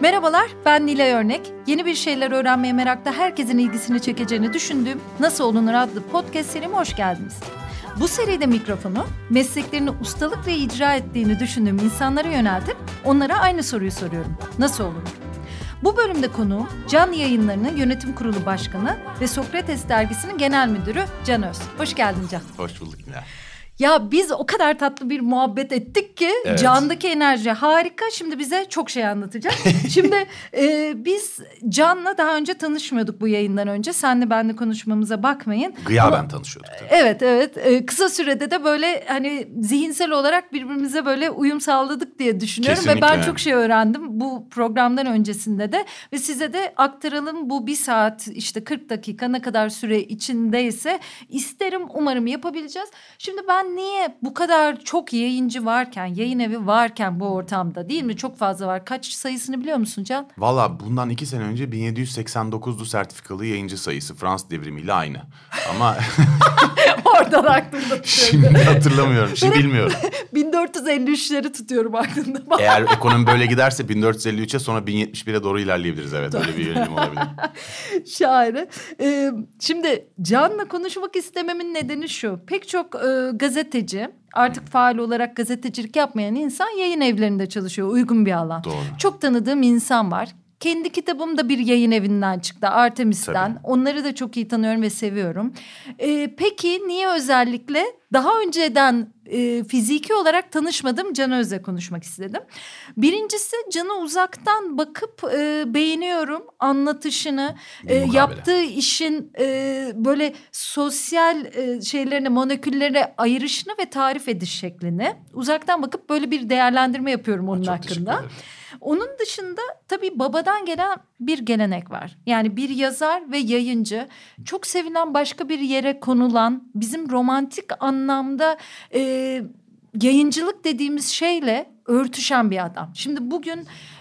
Merhabalar, ben Nilay Örnek. Yeni bir şeyler öğrenmeye merakta herkesin ilgisini çekeceğini düşündüğüm Nasıl Olunur adlı podcast serime hoş geldiniz. Bu seride mikrofonu mesleklerini ustalıkla icra ettiğini düşündüğüm insanlara yöneltip onlara aynı soruyu soruyorum. Nasıl olunur? Bu bölümde konuğum Can Yayınları'nın yönetim kurulu başkanı ve Sokrates dergisinin genel müdürü Can Öz. Hoş geldin Can. Hoş bulduk Nilay. Ya biz o kadar tatlı bir muhabbet ettik ki Evet. Can'daki enerji harika. Şimdi bize çok şey anlatacak. Şimdi e, biz Can'la daha önce tanışmıyorduk bu yayından önce. Senle benle konuşmamıza bakmayın. Gıyaben tanışıyorduk tabii. Evet evet E, kısa sürede de böyle hani zihinsel olarak birbirimize böyle uyum sağladık diye düşünüyorum. Ve ben Kesinlikle. çok şey öğrendim bu programdan öncesinde de. Ve size de aktaralım bu bir saat işte 40 dakika ne kadar süre içindeyse isterim umarım yapabileceğiz. Şimdi ben niye bu kadar çok yayıncı varken yayın evi varken bu ortamda değil mi çok fazla var. Kaç sayısını biliyor musun Can? Valla bundan iki sene önce 1789'du sertifikalı yayıncı sayısı Fransız devrimiyle aynı. Ama Oradan aklımda tutuyorum. şimdi hatırlamıyorum, şimdi bilmiyorum. 1453'leri tutuyorum aklımda. Eğer ekonomi böyle giderse 1453'e sonra 1071'e doğru ilerleyebiliriz evet. Öyle bir yönelim olabilir. Şahane. Ee, şimdi Can'la konuşmak istememin nedeni şu. Pek çok e, gazeteci artık faal olarak gazetecilik yapmayan insan yayın evlerinde çalışıyor. Uygun bir alan. Doğru. Çok tanıdığım insan var. Kendi kitabım da bir yayın evinden çıktı. Artemis'ten. Tabii. Onları da çok iyi tanıyorum ve seviyorum. Ee, peki niye özellikle daha önceden e, fiziki olarak tanışmadığım Can Öz'le konuşmak istedim. Birincisi Can'ı uzaktan bakıp e, beğeniyorum anlatışını, e, yaptığı işin e, böyle sosyal e, şeylerini, moleküllerine ayırışını ve tarif ediş şeklini uzaktan bakıp böyle bir değerlendirme yapıyorum onun Çok hakkında. ederim. Onun dışında tabii babadan gelen bir gelenek var. Yani bir yazar ve yayıncı çok sevilen başka bir yere konulan bizim romantik anlamda e, yayıncılık dediğimiz şeyle örtüşen bir adam. Şimdi bugün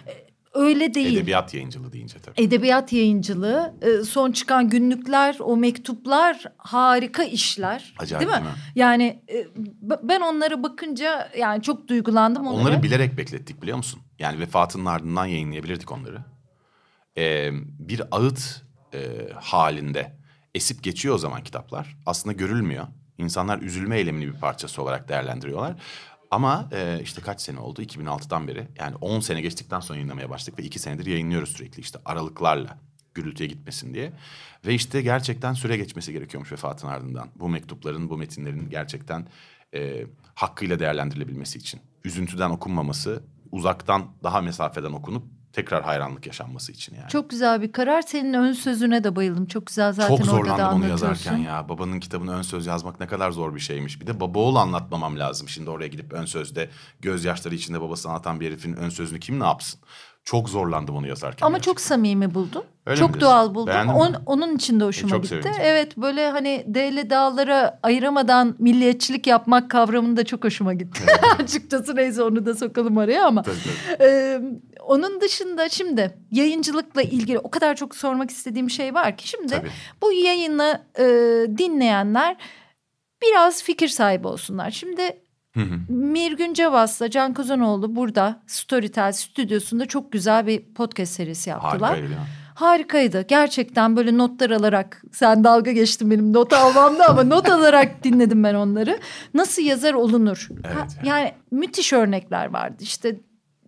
e, öyle değil. Edebiyat yayıncılığı deyince tabii. Edebiyat yayıncılığı, e, son çıkan günlükler, o mektuplar harika işler. Acayip değil mi? değil mi? Yani e, ben onlara bakınca yani çok duygulandım onlara. Onları bilerek beklettik biliyor musun? Yani vefatının ardından yayınlayabilirdik onları. Ee, bir ağıt e, halinde esip geçiyor o zaman kitaplar. Aslında görülmüyor. İnsanlar üzülme eylemini bir parçası olarak değerlendiriyorlar. Ama e, işte kaç sene oldu? 2006'dan beri. Yani 10 sene geçtikten sonra yayınlamaya başladık ve 2 senedir yayınlıyoruz sürekli işte aralıklarla gürültüye gitmesin diye. Ve işte gerçekten süre geçmesi gerekiyormuş vefatın ardından. Bu mektupların, bu metinlerin gerçekten e, hakkıyla değerlendirilebilmesi için. Üzüntüden okunmaması, uzaktan daha mesafeden okunup tekrar hayranlık yaşanması için yani. Çok güzel bir karar. Senin ön sözüne de bayıldım. Çok güzel zaten Çok orada da zorlandım onu anlatıyorsun. yazarken ya. Babanın kitabını ön söz yazmak ne kadar zor bir şeymiş. Bir de baba oğul anlatmamam lazım. Şimdi oraya gidip ön sözde gözyaşları içinde babasını anlatan bir herifin ön sözünü kim ne yapsın? Çok zorlandım onu yazarken. Ama gerçekten. çok samimi buldun. Öyle mi çok doğal buldum. Beğendin mi? On- onun için de hoşuma çok gitti. sevindim. Evet böyle hani değerli dağlara ayıramadan milliyetçilik yapmak kavramını da çok hoşuma gitti. Açıkçası neyse onu da sokalım araya ama. Tabii, tabii. Ee, onun dışında şimdi yayıncılıkla ilgili o kadar çok sormak istediğim şey var ki şimdi Tabii. bu yayını e, dinleyenler biraz fikir sahibi olsunlar. Şimdi Hı hı. Mirgün Cevas'la Can Kozanoğlu burada Storytel stüdyosunda çok güzel bir podcast serisi yaptılar. Harika mi? Harikaydı. Gerçekten böyle notlar alarak sen dalga geçtin benim not almamda ama not alarak dinledim ben onları. Nasıl yazar olunur? Evet, Ha, yani. yani müthiş örnekler vardı. İşte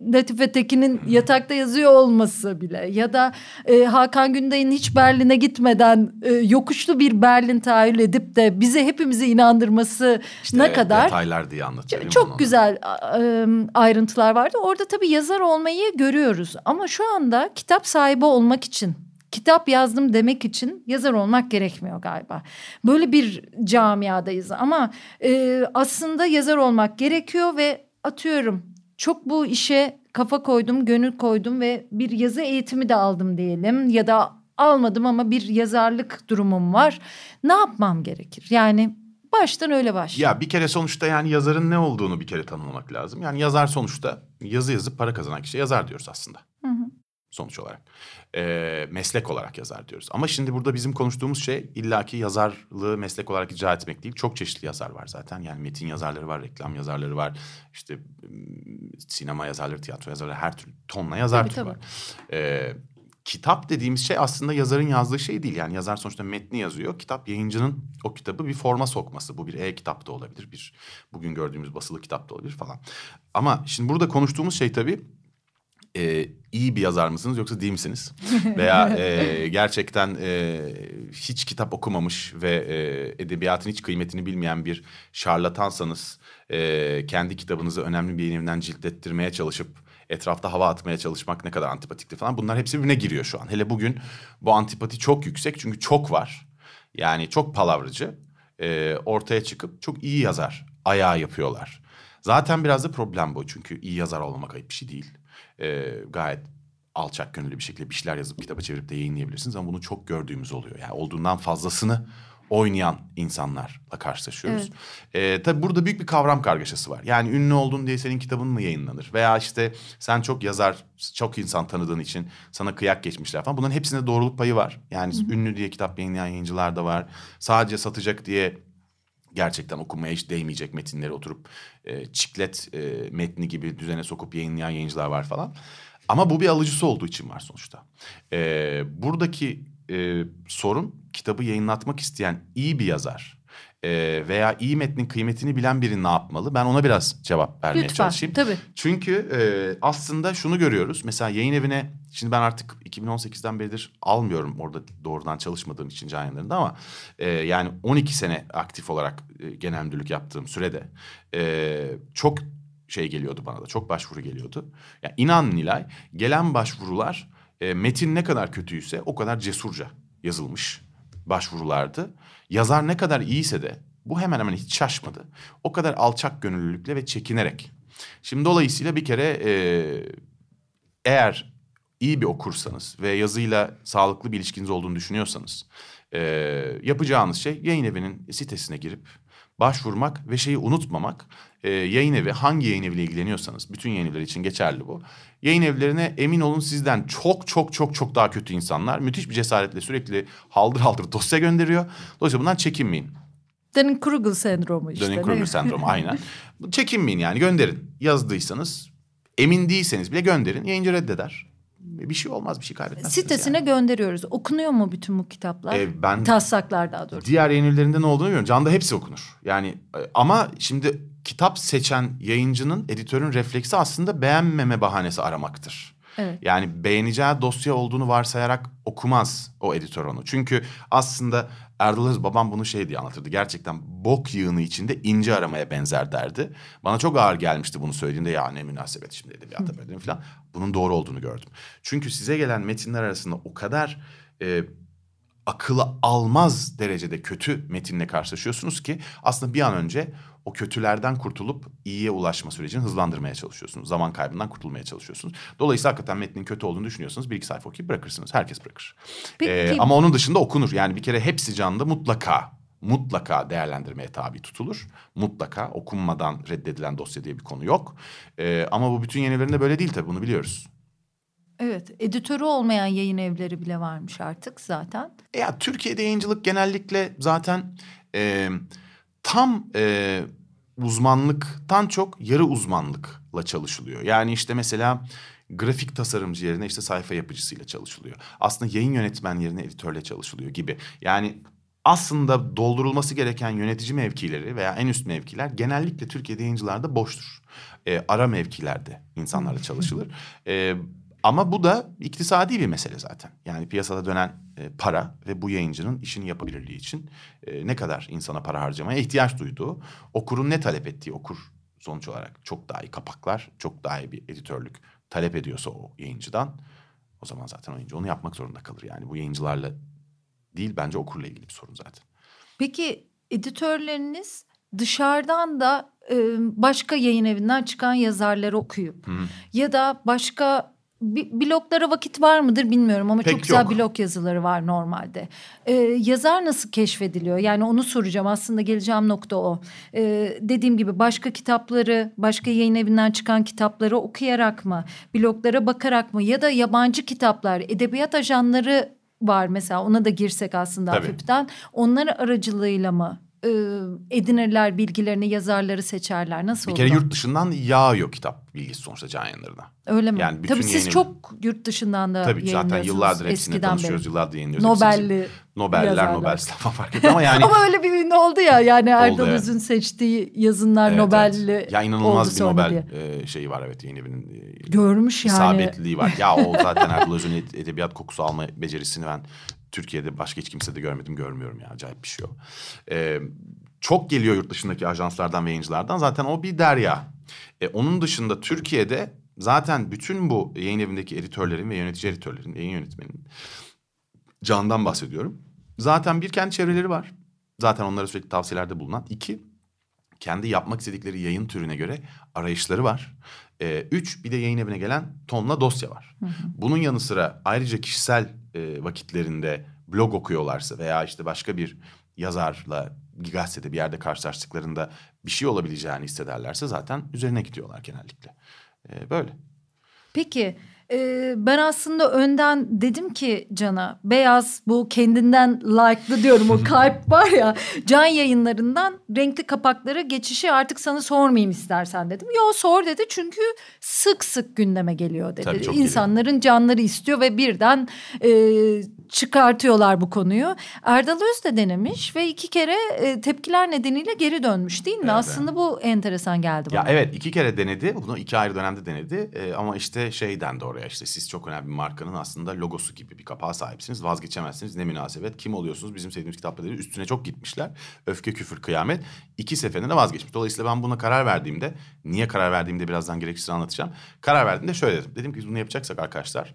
Latife Tekin'in yatakta yazıyor olması bile ya da e, Hakan Günday'ın hiç Berlin'e gitmeden e, yokuşlu bir Berlin tahayyül edip de bize hepimizi inandırması İşte ne kadar Detaylar diye anlatıyor. çok onu? güzel e, ayrıntılar vardı. Orada tabii yazar olmayı görüyoruz. Ama şu anda kitap sahibi olmak için, kitap yazdım demek için yazar olmak gerekmiyor galiba. Böyle bir camiadayız ama e, aslında yazar olmak gerekiyor ve atıyorum çok bu işe kafa koydum, gönül koydum ve bir yazı eğitimi de aldım diyelim ya da almadım ama bir yazarlık durumum var. Ne yapmam gerekir? Yani baştan öyle başlayayım. Ya bir kere sonuçta yani yazarın ne olduğunu bir kere tanımlamak lazım. Yani yazar sonuçta yazı yazıp para kazanan kişi yazar diyoruz aslında. Hı hı. Sonuç olarak. E, meslek olarak yazar diyoruz. Ama şimdi burada bizim konuştuğumuz şey illaki yazarlığı meslek olarak icra etmek değil. Çok çeşitli yazar var zaten. Yani metin yazarları var, reklam yazarları var. işte sinema yazarları, tiyatro yazarları her türlü tonla yazar tabii, türü tabii. var. E, kitap dediğimiz şey aslında yazarın yazdığı şey değil. Yani yazar sonuçta metni yazıyor. Kitap yayıncının o kitabı bir forma sokması. Bu bir e-kitap da olabilir. Bir bugün gördüğümüz basılı kitap da olabilir falan. Ama şimdi burada konuştuğumuz şey tabii e, iyi bir yazar mısınız yoksa değil misiniz? Veya e, gerçekten e, hiç kitap okumamış ve e, edebiyatın hiç kıymetini bilmeyen bir şarlatansanız... E, ...kendi kitabınızı önemli bir yayın ciltlettirmeye çalışıp etrafta hava atmaya çalışmak ne kadar antipatikti falan. Bunlar hepsi birbirine giriyor şu an. Hele bugün bu antipati çok yüksek çünkü çok var. Yani çok palavrıcı. E, ortaya çıkıp çok iyi yazar ayağı yapıyorlar. Zaten biraz da problem bu çünkü iyi yazar olmamak ayıp bir şey değil. E, gayet alçak gönüllü bir şekilde bir şeyler yazıp kitaba çevirip de yayınlayabilirsiniz ama bunu çok gördüğümüz oluyor. Yani olduğundan fazlasını oynayan insanlarla karşılaşıyoruz. Evet. Ee, tabii burada büyük bir kavram kargaşası var. Yani ünlü oldun diye senin kitabın mı yayınlanır? Veya işte sen çok yazar, çok insan tanıdığın için sana kıyak geçmişler falan. Bunların hepsinde doğruluk payı var. Yani Hı-hı. ünlü diye kitap yayınlayan yayıncılar da var. Sadece satacak diye gerçekten okunmaya hiç değmeyecek metinleri oturup e, çiklet e, metni gibi düzene sokup yayınlayan yayıncılar var falan. Ama bu bir alıcısı olduğu için var sonuçta. E, buradaki e, sorun kitabı yayınlatmak isteyen iyi bir yazar e, veya iyi metnin kıymetini bilen biri ne yapmalı? Ben ona biraz cevap vermeye Lütfen, çalışayım. Tabii. Çünkü e, aslında şunu görüyoruz. Mesela yayın evine şimdi ben artık 2018'den beridir almıyorum orada doğrudan çalışmadığım için can yayınlarında ama e, yani 12 sene aktif olarak e, genel müdürlük yaptığım sürede e, çok şey geliyordu bana da çok başvuru geliyordu. Yani inan Nilay gelen başvurular e, metin ne kadar kötüyse o kadar cesurca yazılmış başvurulardı. Yazar ne kadar iyiyse de bu hemen hemen hiç şaşmadı. O kadar alçak gönüllülükle ve çekinerek. Şimdi dolayısıyla bir kere e, eğer iyi bir okursanız ve yazıyla sağlıklı bir ilişkiniz olduğunu düşünüyorsanız e, yapacağınız şey yayın evinin sitesine girip başvurmak ve şeyi unutmamak. E, yayın evi hangi yayın eviyle ilgileniyorsanız bütün yayın evleri için geçerli bu. Yayın evlerine emin olun sizden çok çok çok çok daha kötü insanlar müthiş bir cesaretle sürekli haldır haldır dosya gönderiyor. Dolayısıyla bundan çekinmeyin. Dunning-Kruger sendromu işte. Dunning-Kruger sendromu aynen. Çekinmeyin yani gönderin. Yazdıysanız emin değilseniz bile gönderin. Yayıncı reddeder bir şey olmaz bir şey kaybetmezsiniz. Sitesine yani. gönderiyoruz. Okunuyor mu bütün bu kitaplar? Ee, ben Taslaklar daha doğrusu. Diğer yayın ne olduğunu bilmiyorum. Can'da hepsi okunur. Yani e, ama şimdi kitap seçen yayıncının, editörün refleksi aslında beğenmeme bahanesi aramaktır. Evet. Yani beğeneceği dosya olduğunu varsayarak okumaz o editör onu. Çünkü aslında Erdal Öz babam bunu şey diye anlatırdı. Gerçekten bok yığını içinde ince aramaya benzer derdi. Bana çok ağır gelmişti bunu söylediğinde ya ne münasebet şimdi edebiyata böyle falan. Bunun doğru olduğunu gördüm. Çünkü size gelen metinler arasında o kadar e, akıla almaz derecede kötü metinle karşılaşıyorsunuz ki aslında bir an önce o kötülerden kurtulup iyiye ulaşma sürecini hızlandırmaya çalışıyorsunuz. Zaman kaybından kurtulmaya çalışıyorsunuz. Dolayısıyla hakikaten metnin kötü olduğunu düşünüyorsanız bir iki sayfa okuyup bırakırsınız. Herkes bırakır. Peki. Ee, ama onun dışında okunur. Yani bir kere hepsi canlı mutlaka mutlaka değerlendirmeye tabi tutulur. Mutlaka okunmadan reddedilen dosya diye bir konu yok. Ee, ama bu bütün yenilerinde böyle değil tabii bunu biliyoruz. Evet, editörü olmayan yayın evleri bile varmış artık zaten. Ya Türkiye'de yayıncılık genellikle zaten e, tam e, uzmanlıktan çok yarı uzmanlıkla çalışılıyor. Yani işte mesela grafik tasarımcı yerine işte sayfa yapıcısıyla çalışılıyor. Aslında yayın yönetmen yerine editörle çalışılıyor gibi. Yani aslında doldurulması gereken yönetici mevkileri veya en üst mevkiler genellikle Türkiye'de yayıncılarda boştur. E, ara mevkilerde insanlarla çalışılır. E, ama bu da iktisadi bir mesele zaten. Yani piyasada dönen e, para ve bu yayıncının işini yapabilirliği için e, ne kadar insana para harcamaya ihtiyaç duyduğu, okurun ne talep ettiği okur sonuç olarak çok daha iyi kapaklar, çok daha iyi bir editörlük talep ediyorsa o yayıncıdan o zaman zaten oyuncu onu yapmak zorunda kalır. Yani bu yayıncılarla değil bence okurla ilgili bir sorun zaten. Peki editörleriniz dışarıdan da e, başka yayın evinden çıkan yazarları okuyup Hı. ya da başka bloglara vakit var mıdır bilmiyorum ama Pek çok güzel yok. blog yazıları var normalde. Ee, yazar nasıl keşfediliyor? Yani onu soracağım aslında geleceğim nokta o. Ee, dediğim gibi başka kitapları, başka yayın evinden çıkan kitapları okuyarak mı? Bloglara bakarak mı? Ya da yabancı kitaplar, edebiyat ajanları var mesela ona da girsek aslında Tabii. hafiften. Onları aracılığıyla mı? E, edinirler bilgilerini, yazarları seçerler. Nasıl Bir kere olur? yurt dışından yağıyor kitap bilgisi sonuçta can yayınlarına. Öyle mi? Yani bütün Tabii siz yayın evi- çok yurt dışından da Tabii zaten yıllardır hepsine eskiden tanışıyoruz. beri. Yıllardır yayınlıyoruz. hepsini. Nobel'li Nobeller, yazarlar. Nobel falan fark etmez ama yani... Ama öyle bir ünlü oldu ya yani Erdal evet. Öz'ün seçtiği yazınlar Evet, Nobel'li evet. Ya oldu inanılmaz bir Nobel diye. e, şeyi var evet yayın evinin. e, Görmüş yani. isabetliliği var. Ya o zaten Erdal Öz'ün ed- edebiyat kokusu alma becerisini ben Türkiye'de başka hiç kimse de görmedim görmüyorum ya acayip bir şey o. Ee, çok geliyor yurt dışındaki ajanslardan ve yayıncılardan zaten o bir derya. E, onun dışında Türkiye'de zaten bütün bu yayın evindeki editörlerin ve yönetici editörlerin, yayın yönetmeninin Can'dan bahsediyorum. Zaten bir kendi çevreleri var. Zaten onlara sürekli tavsiyelerde bulunan. İki, kendi yapmak istedikleri yayın türüne göre arayışları var. Ee, üç, bir de yayın evine gelen tonla dosya var. Bunun yanı sıra ayrıca kişisel e, vakitlerinde blog okuyorlarsa veya işte başka bir yazarla bir gazetede bir yerde karşılaştıklarında bir şey olabileceğini hissederlerse zaten üzerine gidiyorlar genellikle. Ee, böyle. Peki e, ben aslında önden dedim ki Can'a beyaz bu kendinden like'lı diyorum o kalp var ya can yayınlarından renkli kapaklara geçişi artık sana sormayayım istersen dedim. Yo sor dedi çünkü sık sık gündeme geliyor dedi. Tabii, çok geliyor. İnsanların canları istiyor ve birden e, çıkartıyorlar bu konuyu. Erdal Öz de denemiş ve iki kere e, tepkiler nedeniyle geri dönmüş değil mi? Evet, aslında bu enteresan geldi bana. Ya evet iki kere denedi. Bunu iki ayrı dönemde denedi. Ee, ama işte şey dendi oraya işte siz çok önemli bir markanın aslında logosu gibi bir kapağa sahipsiniz. Vazgeçemezsiniz. Ne münasebet. Kim oluyorsunuz? Bizim sevdiğimiz kitapları üstüne çok gitmişler. Öfke, küfür, kıyamet. İki seferinde de vazgeçmiş. Dolayısıyla ben buna karar verdiğimde niye karar verdiğimde birazdan gerekirse anlatacağım. Karar verdiğimde şöyle dedim. Dedim ki biz bunu yapacaksak arkadaşlar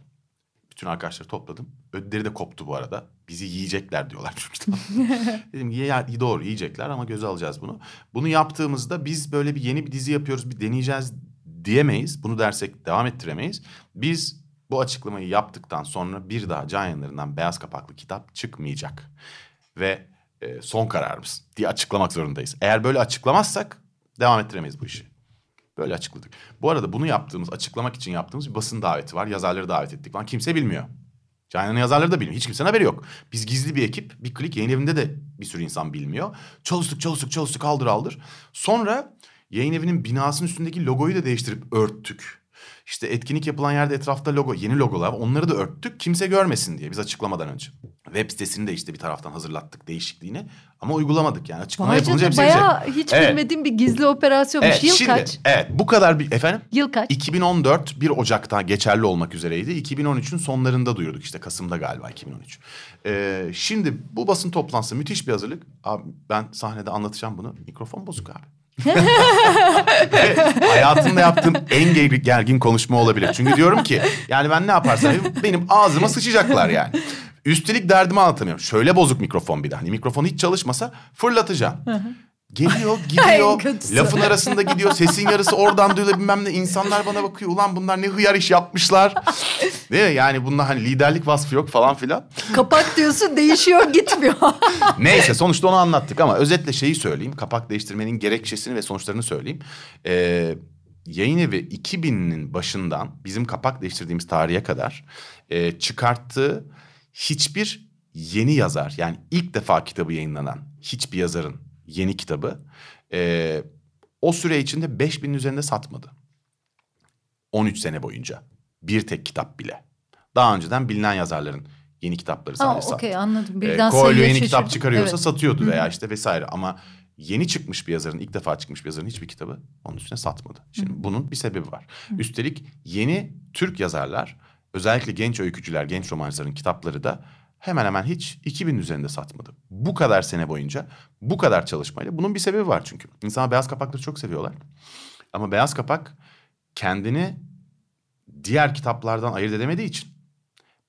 bütün arkadaşları topladım. Ödleri de koptu bu arada. Bizi yiyecekler diyorlar çünkü. Dedim ki ya, doğru yiyecekler ama göze alacağız bunu. Bunu yaptığımızda biz böyle bir yeni bir dizi yapıyoruz bir deneyeceğiz diyemeyiz. Bunu dersek devam ettiremeyiz. Biz bu açıklamayı yaptıktan sonra bir daha can yayınlarından beyaz kapaklı kitap çıkmayacak. Ve e, son kararımız diye açıklamak zorundayız. Eğer böyle açıklamazsak devam ettiremeyiz bu işi. Böyle açıkladık. Bu arada bunu yaptığımız, açıklamak için yaptığımız bir basın daveti var. Yazarları davet ettik falan. Kimse bilmiyor. Canan yazarları da bilmiyor. Hiç kimsenin haberi yok. Biz gizli bir ekip. Bir klik yayın evinde de bir sürü insan bilmiyor. Çalıştık, çalıştık, çalıştık, aldır aldır. Sonra yayın evinin binasının üstündeki logoyu da değiştirip örttük. İşte etkinlik yapılan yerde etrafta logo, yeni logolar var. Onları da örttük. Kimse görmesin diye biz açıklamadan önce. Web sitesini de işte bir taraftan hazırlattık değişikliğini. Ama uygulamadık yani. Açıklama Vay yapılınca canına, hepsi bayağı hiç Evet. bilmediğim bir gizli operasyonmuş. Evet, Yıl şimdi, kaç? Evet bu kadar bir efendim. Yıl kaç? 2014 1 Ocak'ta geçerli olmak üzereydi. 2013'ün sonlarında duyurduk işte Kasım'da galiba 2013. Ee, şimdi bu basın toplantısı müthiş bir hazırlık. Abi ben sahnede anlatacağım bunu. Mikrofon bozuk abi. Hayatımda yaptığım en ger- gergin konuşma olabilir. Çünkü diyorum ki yani ben ne yaparsam benim ağzıma sıçacaklar yani. Üstelik derdimi anlatamıyorum. Şöyle bozuk mikrofon bir de. Hani mikrofon hiç çalışmasa fırlatacağım. Geliyor gidiyor. Lafın arasında gidiyor sesin yarısı oradan duyuluyor bilmem ne. İnsanlar bana bakıyor ulan bunlar ne hıyar iş yapmışlar. Değil mi yani bunlar hani liderlik vasfı yok falan filan. Kapak diyorsun değişiyor gitmiyor. neyse sonuçta onu anlattık ama özetle şeyi söyleyeyim. Kapak değiştirmenin gerekçesini ve sonuçlarını söyleyeyim. Ee, yayın evi 2000'nin başından bizim kapak değiştirdiğimiz tarihe kadar e, çıkarttığı hiçbir yeni yazar yani ilk defa kitabı yayınlanan hiçbir yazarın yeni kitabı e, o süre içinde 5000'in üzerinde satmadı. 13 sene boyunca bir tek kitap bile. Daha önceden bilinen yazarların yeni kitapları ha, sadece sattı. okey anladım. Ee, Birden Coelho sayıya yeni kitap şaşırdım. çıkarıyorsa Evet. satıyordu Hı. veya işte vesaire ama yeni çıkmış bir yazarın ilk defa çıkmış bir yazarın hiçbir kitabı onun üstüne satmadı. Şimdi bunun bir sebebi var. Üstelik yeni Türk yazarlar özellikle genç öykücüler, genç romancıların kitapları da hemen hemen hiç 2000 üzerinde satmadı. Bu kadar sene boyunca bu kadar çalışmayla bunun bir sebebi var çünkü. İnsanlar beyaz kapakları çok seviyorlar. Ama beyaz kapak kendini diğer kitaplardan ayırt edemediği için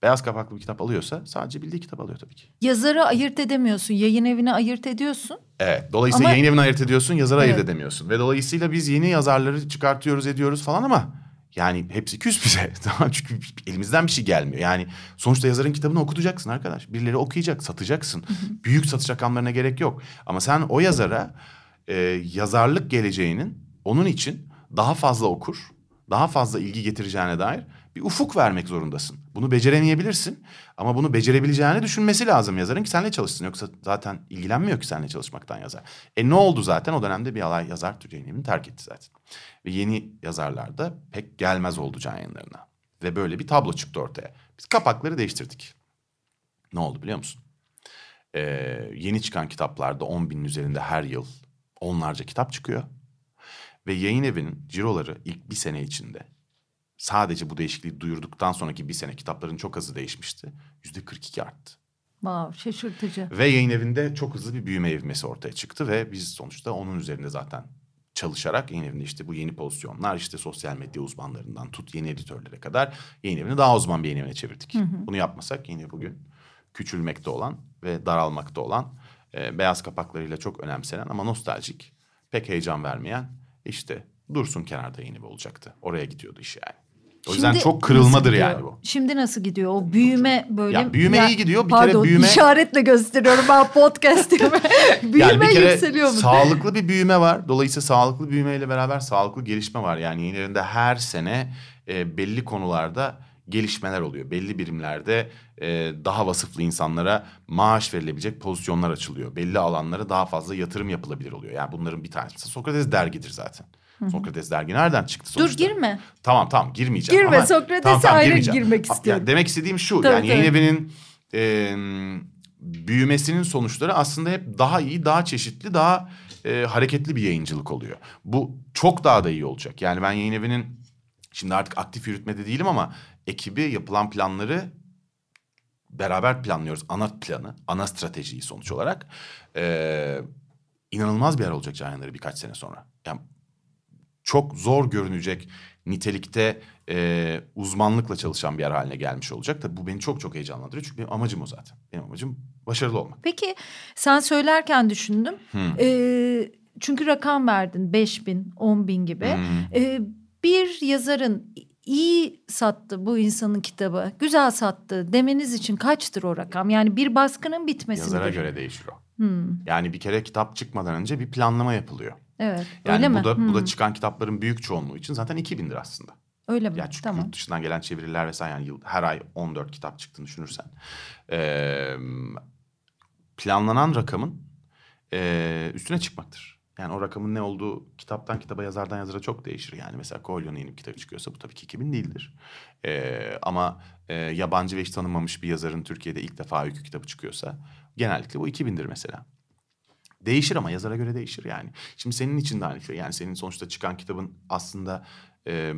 beyaz kapaklı bir kitap alıyorsa sadece bildiği kitap alıyor tabii ki. Yazarı ayırt edemiyorsun. Yayın evini ayırt ediyorsun. Evet. Dolayısıyla Ama- yayın evini ayırt ediyorsun, yazarı ayırt Evet. edemiyorsun. Ve dolayısıyla biz yeni yazarları çıkartıyoruz, ediyoruz falan ama Yani hepsi küs bize. Çünkü elimizden bir şey gelmiyor. Yani sonuçta yazarın kitabını okutacaksın arkadaş. Birileri okuyacak, satacaksın. Büyük satış rakamlarına gerek yok. Ama sen o yazara e, yazarlık geleceğinin onun için daha fazla okur, daha fazla ilgi getireceğine dair bir ufuk vermek zorundasın. Bunu beceremeyebilirsin ama bunu becerebileceğini düşünmesi lazım yazarın ki seninle çalışsın. Yoksa zaten ilgilenmiyor ki seninle çalışmaktan yazar. E ne oldu zaten o dönemde bir alay yazar Türkiye'nin terk etti zaten. Ve yeni yazarlar da pek gelmez oldu can yayınlarına. Ve böyle bir tablo çıktı ortaya. Biz kapakları değiştirdik. Ne oldu biliyor musun? Ee, yeni çıkan kitaplarda 10 binin üzerinde her yıl onlarca kitap çıkıyor. Ve yayın evinin ciroları ilk bir sene içinde sadece bu değişikliği duyurduktan sonraki bir sene kitapların çok hızlı değişmişti. Yüzde 42 arttı. Wow, şaşırtıcı. Ve yayın evinde çok hızlı bir büyüme evmesi ortaya çıktı ve biz sonuçta onun üzerinde zaten çalışarak yayın evinde işte bu yeni pozisyonlar işte sosyal medya uzmanlarından tut yeni editörlere kadar yayın evini daha uzman bir yayın evine çevirdik. Hı hı. Bunu yapmasak yine bugün küçülmekte olan ve daralmakta olan e, beyaz kapaklarıyla çok önemsenen ama nostaljik pek heyecan vermeyen işte dursun kenarda yeni bir olacaktı. Oraya gidiyordu iş yani. O yüzden Şimdi çok kırılmadır yani bu. Şimdi nasıl gidiyor? O büyüme böyle. Ya büyüme iyi gidiyor. Bir pardon, kere büyüme- işaretle gösteriyorum ben podcast'ime. büyüme Yani bir kere yükseliyor mu? sağlıklı bir büyüme var. Dolayısıyla sağlıklı büyümeyle beraber sağlıklı gelişme var. Yani yayın evinde her sene e, belli konularda gelişmeler oluyor. Belli birimlerde e, daha vasıflı insanlara maaş verilebilecek pozisyonlar açılıyor. Belli alanlara daha fazla yatırım yapılabilir oluyor. Yani bunların bir tanesi Sokrates dergidir zaten. Sokrates dergi nereden çıktı Dur sonuçta? girme. Tamam tamam girmeyeceğim. Girme, ama, Sokrates'e ayrı girmeyeceğim. girmek Ha, istiyorum. yani demek istediğim şu Tabii, yani yayın evinin e, büyümesinin sonuçları aslında hep daha iyi, daha çeşitli, daha e, hareketli bir yayıncılık oluyor. Bu çok daha da iyi olacak. Yani ben yayın evinin şimdi artık aktif yürütmede değilim ama ekibi yapılan planları beraber planlıyoruz. Ana planı, ana stratejiyi sonuç olarak. E, inanılmaz bir yer olacak yayınları birkaç sene sonra. Yani çok zor görünecek nitelikte e, uzmanlıkla çalışan bir yer haline gelmiş olacak. Tabii bu beni çok çok heyecanlandırıyor. Çünkü benim amacım o zaten. Benim amacım başarılı olmak. Peki sen söylerken düşündüm. Hmm. Ee, çünkü rakam verdin 5 bin, 10 bin gibi. Hmm. Ee, bir yazarın iyi sattı bu insanın kitabı, güzel sattı demeniz için kaçtır o rakam? Yani bir baskının bitmesi Yazara göre değişir o. Hmm, Yani bir kere kitap çıkmadan önce bir planlama yapılıyor. Evet. Yani öyle bu mi? da bu da Hmm, çıkan kitapların büyük çoğunluğu için zaten 2000'dir aslında. öyle mi? Ya çünkü tamam. yurt dışından gelen çeviriler vesaire yani yıl, her ay 14 kitap çıktığını düşünürsen. Ee, planlanan rakamın e, üstüne çıkmaktır. Yani o rakamın ne olduğu kitaptan kitaba yazardan yazara çok değişir. Yani mesela Coelho'nun yeni bir kitabı çıkıyorsa bu tabii ki 2000 değildir. Ee, ama e, yabancı ve hiç tanınmamış bir yazarın Türkiye'de ilk defa öykü kitabı çıkıyorsa genellikle bu 2000'dir mesela. Değişir ama yazara göre değişir yani. Şimdi senin için de aynı şey. Yani senin sonuçta çıkan kitabın aslında e,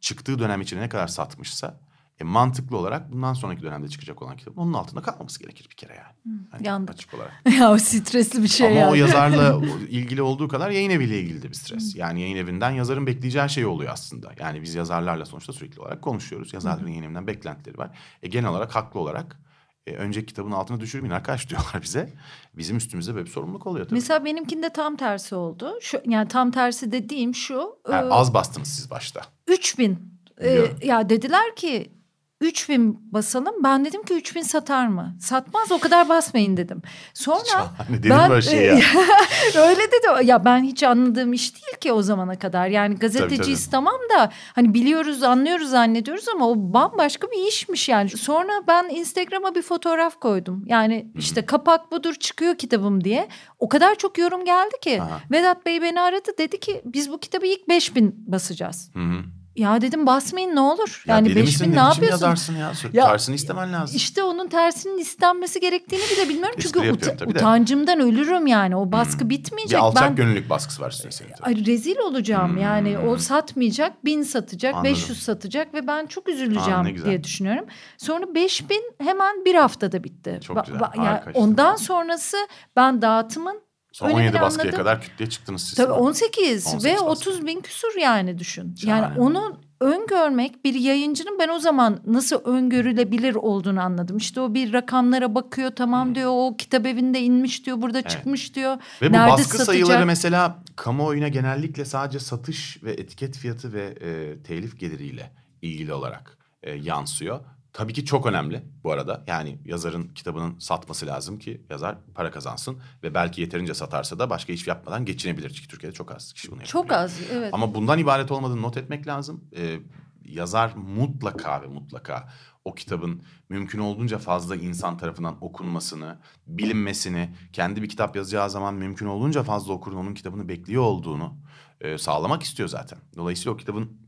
çıktığı dönem içinde ne kadar satmışsa e, mantıklı olarak bundan sonraki dönemde çıkacak olan kitabın onun altında kalmaması gerekir bir kere yani. Hani yandık. açık olarak. ya o stresli bir şey Ama yani. o yazarla ilgili olduğu kadar yayın eviyle ilgili de bir stres. Yani yayın evinden yazarın bekleyeceği şey oluyor aslında. Yani biz yazarlarla sonuçta sürekli olarak konuşuyoruz. Yazarların yayın evinden beklentileri var. E, genel olarak haklı olarak e, önceki kitabın altına düşürmeyin arkadaş diyorlar bize. Bizim üstümüzde böyle bir sorumluluk oluyor tabii. Mesela benimkinde tam tersi oldu. Şu, yani tam tersi dediğim şu. Yani e, az bastınız siz başta. 3000 e, ya dediler ki 3000 basalım. Ben dedim ki 3000 satar mı? Satmaz o kadar basmayın dedim. Sonra Şahane mi böyle şey ya? öyle dedi. Ya ben hiç anladığım iş değil ki o zamana kadar. Yani gazeteciyiz tabii. tamam da hani biliyoruz anlıyoruz zannediyoruz ama o bambaşka bir işmiş yani. Sonra ben Instagram'a bir fotoğraf koydum. Yani işte kapak budur çıkıyor kitabım diye. O kadar çok yorum geldi ki. Aha. Vedat Bey beni aradı dedi ki biz bu kitabı ilk 5000 basacağız. Hı hı. Ya dedim basmayın ne olur. Ya yani deli 5000 misin? ne yapıyorsun? yazarsın ya? Ya, Tersini istemen lazım. İşte onun tersinin istenmesi gerektiğini bile bilmiyorum. Çünkü de. utancımdan ölürüm yani. O baskı bir bitmeyecek. alçak ben gönüllülük baskısı var üstüne senin. Ay, rezil olacağım Hmm. yani. O satmayacak, bin satacak, Anladım. 500 satacak ve ben çok Aa, üzüleceğim güzel. diye düşünüyorum. Sonra 5000 hemen bir haftada bitti. Çok Ba- güzel, ba- yani ondan sonrası ben dağıtımın Son önemini 17 baskıya anladım. kadar kütleye çıktınız siz. Tabii ama. 18, 18 ve baskı. 30 bin küsur yani düşün. Şahane. Yani onu öngörmek bir yayıncının ben o zaman nasıl öngörülebilir olduğunu anladım. İşte o bir rakamlara bakıyor tamam diyor o kitap evinde inmiş diyor burada çıkmış diyor. Ve bu Nerede baskı satacak? sayıları mesela kamuoyuna genellikle sadece satış ve etiket fiyatı ve e, telif geliriyle ilgili olarak e, yansıyor. Tabii ki çok önemli bu arada. Yani yazarın kitabının satması lazım ki yazar para kazansın. Ve belki yeterince satarsa da başka iş yapmadan geçinebilir. Çünkü Türkiye'de çok az kişi bunu yapıyor. Çok az evet. Ama bundan ibaret olmadığını not etmek lazım. Ee, yazar mutlaka ve mutlaka o kitabın mümkün olduğunca fazla insan tarafından okunmasını, bilinmesini, kendi bir kitap yazacağı zaman mümkün olduğunca fazla okurun onun kitabını bekliyor olduğunu e, sağlamak istiyor zaten. Dolayısıyla o kitabın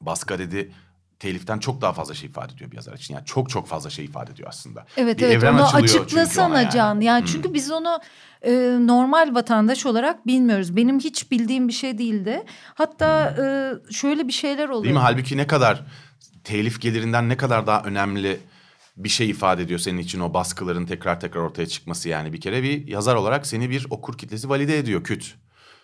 baskı adedi teliften çok daha fazla şey ifade ediyor bir yazar için. Yani çok çok fazla şey ifade ediyor aslında. Evet bir evet evren onu açıklasana yani. Can. Yani Hmm. çünkü biz onu e, normal vatandaş olarak bilmiyoruz. Benim hiç bildiğim bir şey değildi. Hatta e, şöyle bir şeyler oluyor. Hmm. Değil mi? Halbuki ne kadar telif gelirinden ne kadar daha önemli bir şey ifade ediyor senin için o baskıların tekrar tekrar ortaya çıkması yani. Bir kere bir yazar olarak seni bir okur kitlesi valide ediyor küt.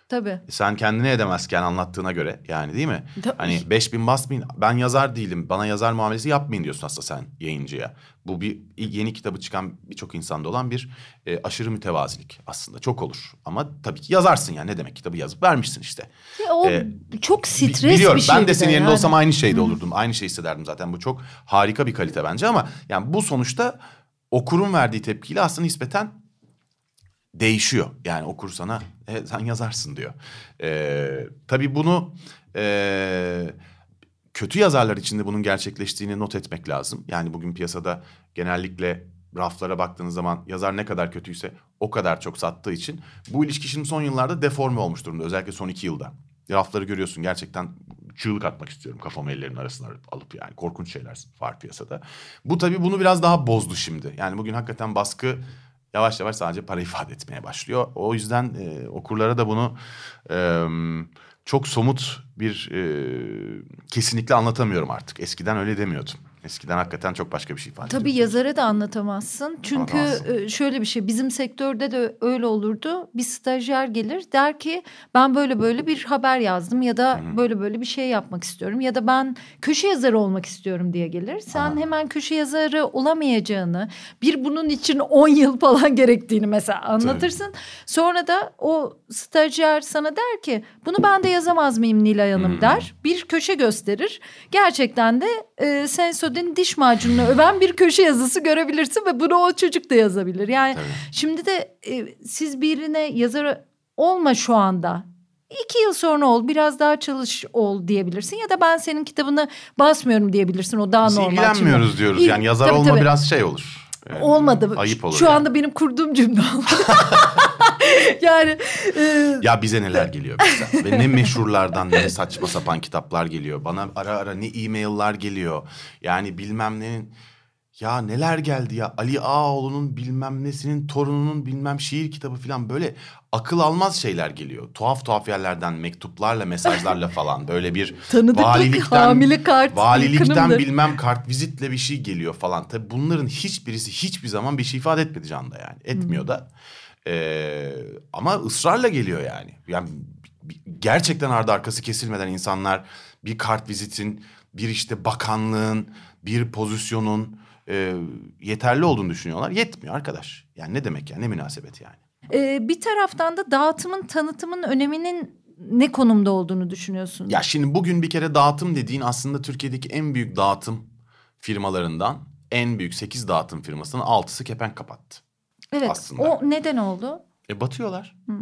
Tabii. Sen kendine edemezken anlattığına göre yani değil mi? Tabii. Hani 5000 basmayın ben yazar değilim bana yazar muamelesi yapmayın diyorsun aslında sen yayıncıya. Bu bir yeni kitabı çıkan birçok insanda olan bir e, aşırı mütevazilik aslında çok olur. Ama tabii ki yazarsın yani ne demek kitabı yazıp vermişsin işte. Ya o Ee, çok Bi- stres Biliyorum bir şey. ben de senin yerinde yani. olsam aynı şeyde olurdum. Aynı şeyi hissederdim zaten. Bu çok harika bir kalite bence ama yani bu sonuçta okurun verdiği tepkiyle aslında nispeten değişiyor. Yani okur sana "E, sen yazarsın diyor. Ee, tabii bunu e, kötü yazarlar için de bunun gerçekleştiğini not etmek lazım. Yani bugün piyasada genellikle raflara baktığınız zaman yazar ne kadar kötüyse o kadar çok sattığı için bu ilişki şimdi son yıllarda deforme olmuş durumda. Özellikle son iki yılda. Rafları görüyorsun gerçekten çığlık atmak istiyorum kafamı ellerimin arasına alıp yani korkunç şeyler var piyasada. Bu tabii bunu biraz daha bozdu şimdi. Yani bugün hakikaten baskı yavaş yavaş sadece para ifade etmeye başlıyor. O yüzden e, okurlara da bunu e, çok somut bir e, kesinlikle anlatamıyorum artık. Eskiden öyle demiyordum. Eskiden hakikaten çok başka bir şey ifade Tabii ediyordum. yazara da anlatamazsın. Çünkü Anlatamazsın. e, şöyle bir şey bizim sektörde de öyle olurdu. Bir stajyer gelir der ki ben böyle böyle bir haber yazdım ya da böyle böyle bir şey yapmak istiyorum ya da ben köşe yazarı olmak istiyorum diye gelir. Sen Aha. hemen köşe yazarı olamayacağını, bir bunun için 10 yıl falan gerektiğini mesela anlatırsın. Sonra da o stajyer sana der ki bunu ben de yazamaz mıyım Nilay Hanım Hmm. der. Bir köşe gösterir. Gerçekten de e, Sensodyne diş macununu öven bir köşe yazısı görebilirsin ve bunu o çocuk da yazabilir. Yani Tabii. şimdi de e, siz birine yazar olma şu anda. İki yıl sonra ol biraz daha çalış ol diyebilirsin ya da ben senin kitabını basmıyorum diyebilirsin o daha Biz normal. ilgilenmiyoruz Şimdi- diyoruz. İl- Yani yazar tabii, olma tabii. biraz şey olur. Olmadı. Ayıp olur. Şu yani. anda benim kurduğum cümle oldu. yani e, Ya bize neler geliyor mesela. Ve ne meşhurlardan ne saçma sapan kitaplar geliyor. Bana ara ara ne e-mail'lar geliyor. Yani bilmem nenin... Ya neler geldi ya. Ali Ağaoğlu'nun bilmem nesinin torununun bilmem şiir kitabı falan böyle akıl almaz şeyler geliyor. Tuhaf tuhaf yerlerden mektuplarla mesajlarla falan böyle bir Tanıdıklık, hamile kart, valilikten yakınımdır. bilmem kart vizitle bir şey geliyor falan. Tabii bunların hiçbirisi hiçbir zaman bir şey ifade etmedi Can'da yani. Etmiyor da. Ee, ama ısrarla geliyor yani. Yani gerçekten ardı arkası kesilmeden insanlar bir kart vizitin, bir işte bakanlığın, bir pozisyonun e, yeterli olduğunu düşünüyorlar. Yetmiyor arkadaş. Yani ne demek ya ne münasebet yani. e, bir taraftan da dağıtımın tanıtımın öneminin ne konumda olduğunu düşünüyorsun? Ya şimdi bugün bir kere dağıtım dediğin aslında Türkiye'deki en büyük dağıtım firmalarından en büyük 8 dağıtım firmasının 6'sı kepenk kapattı. evet. aslında. O neden oldu? E batıyorlar. Hı.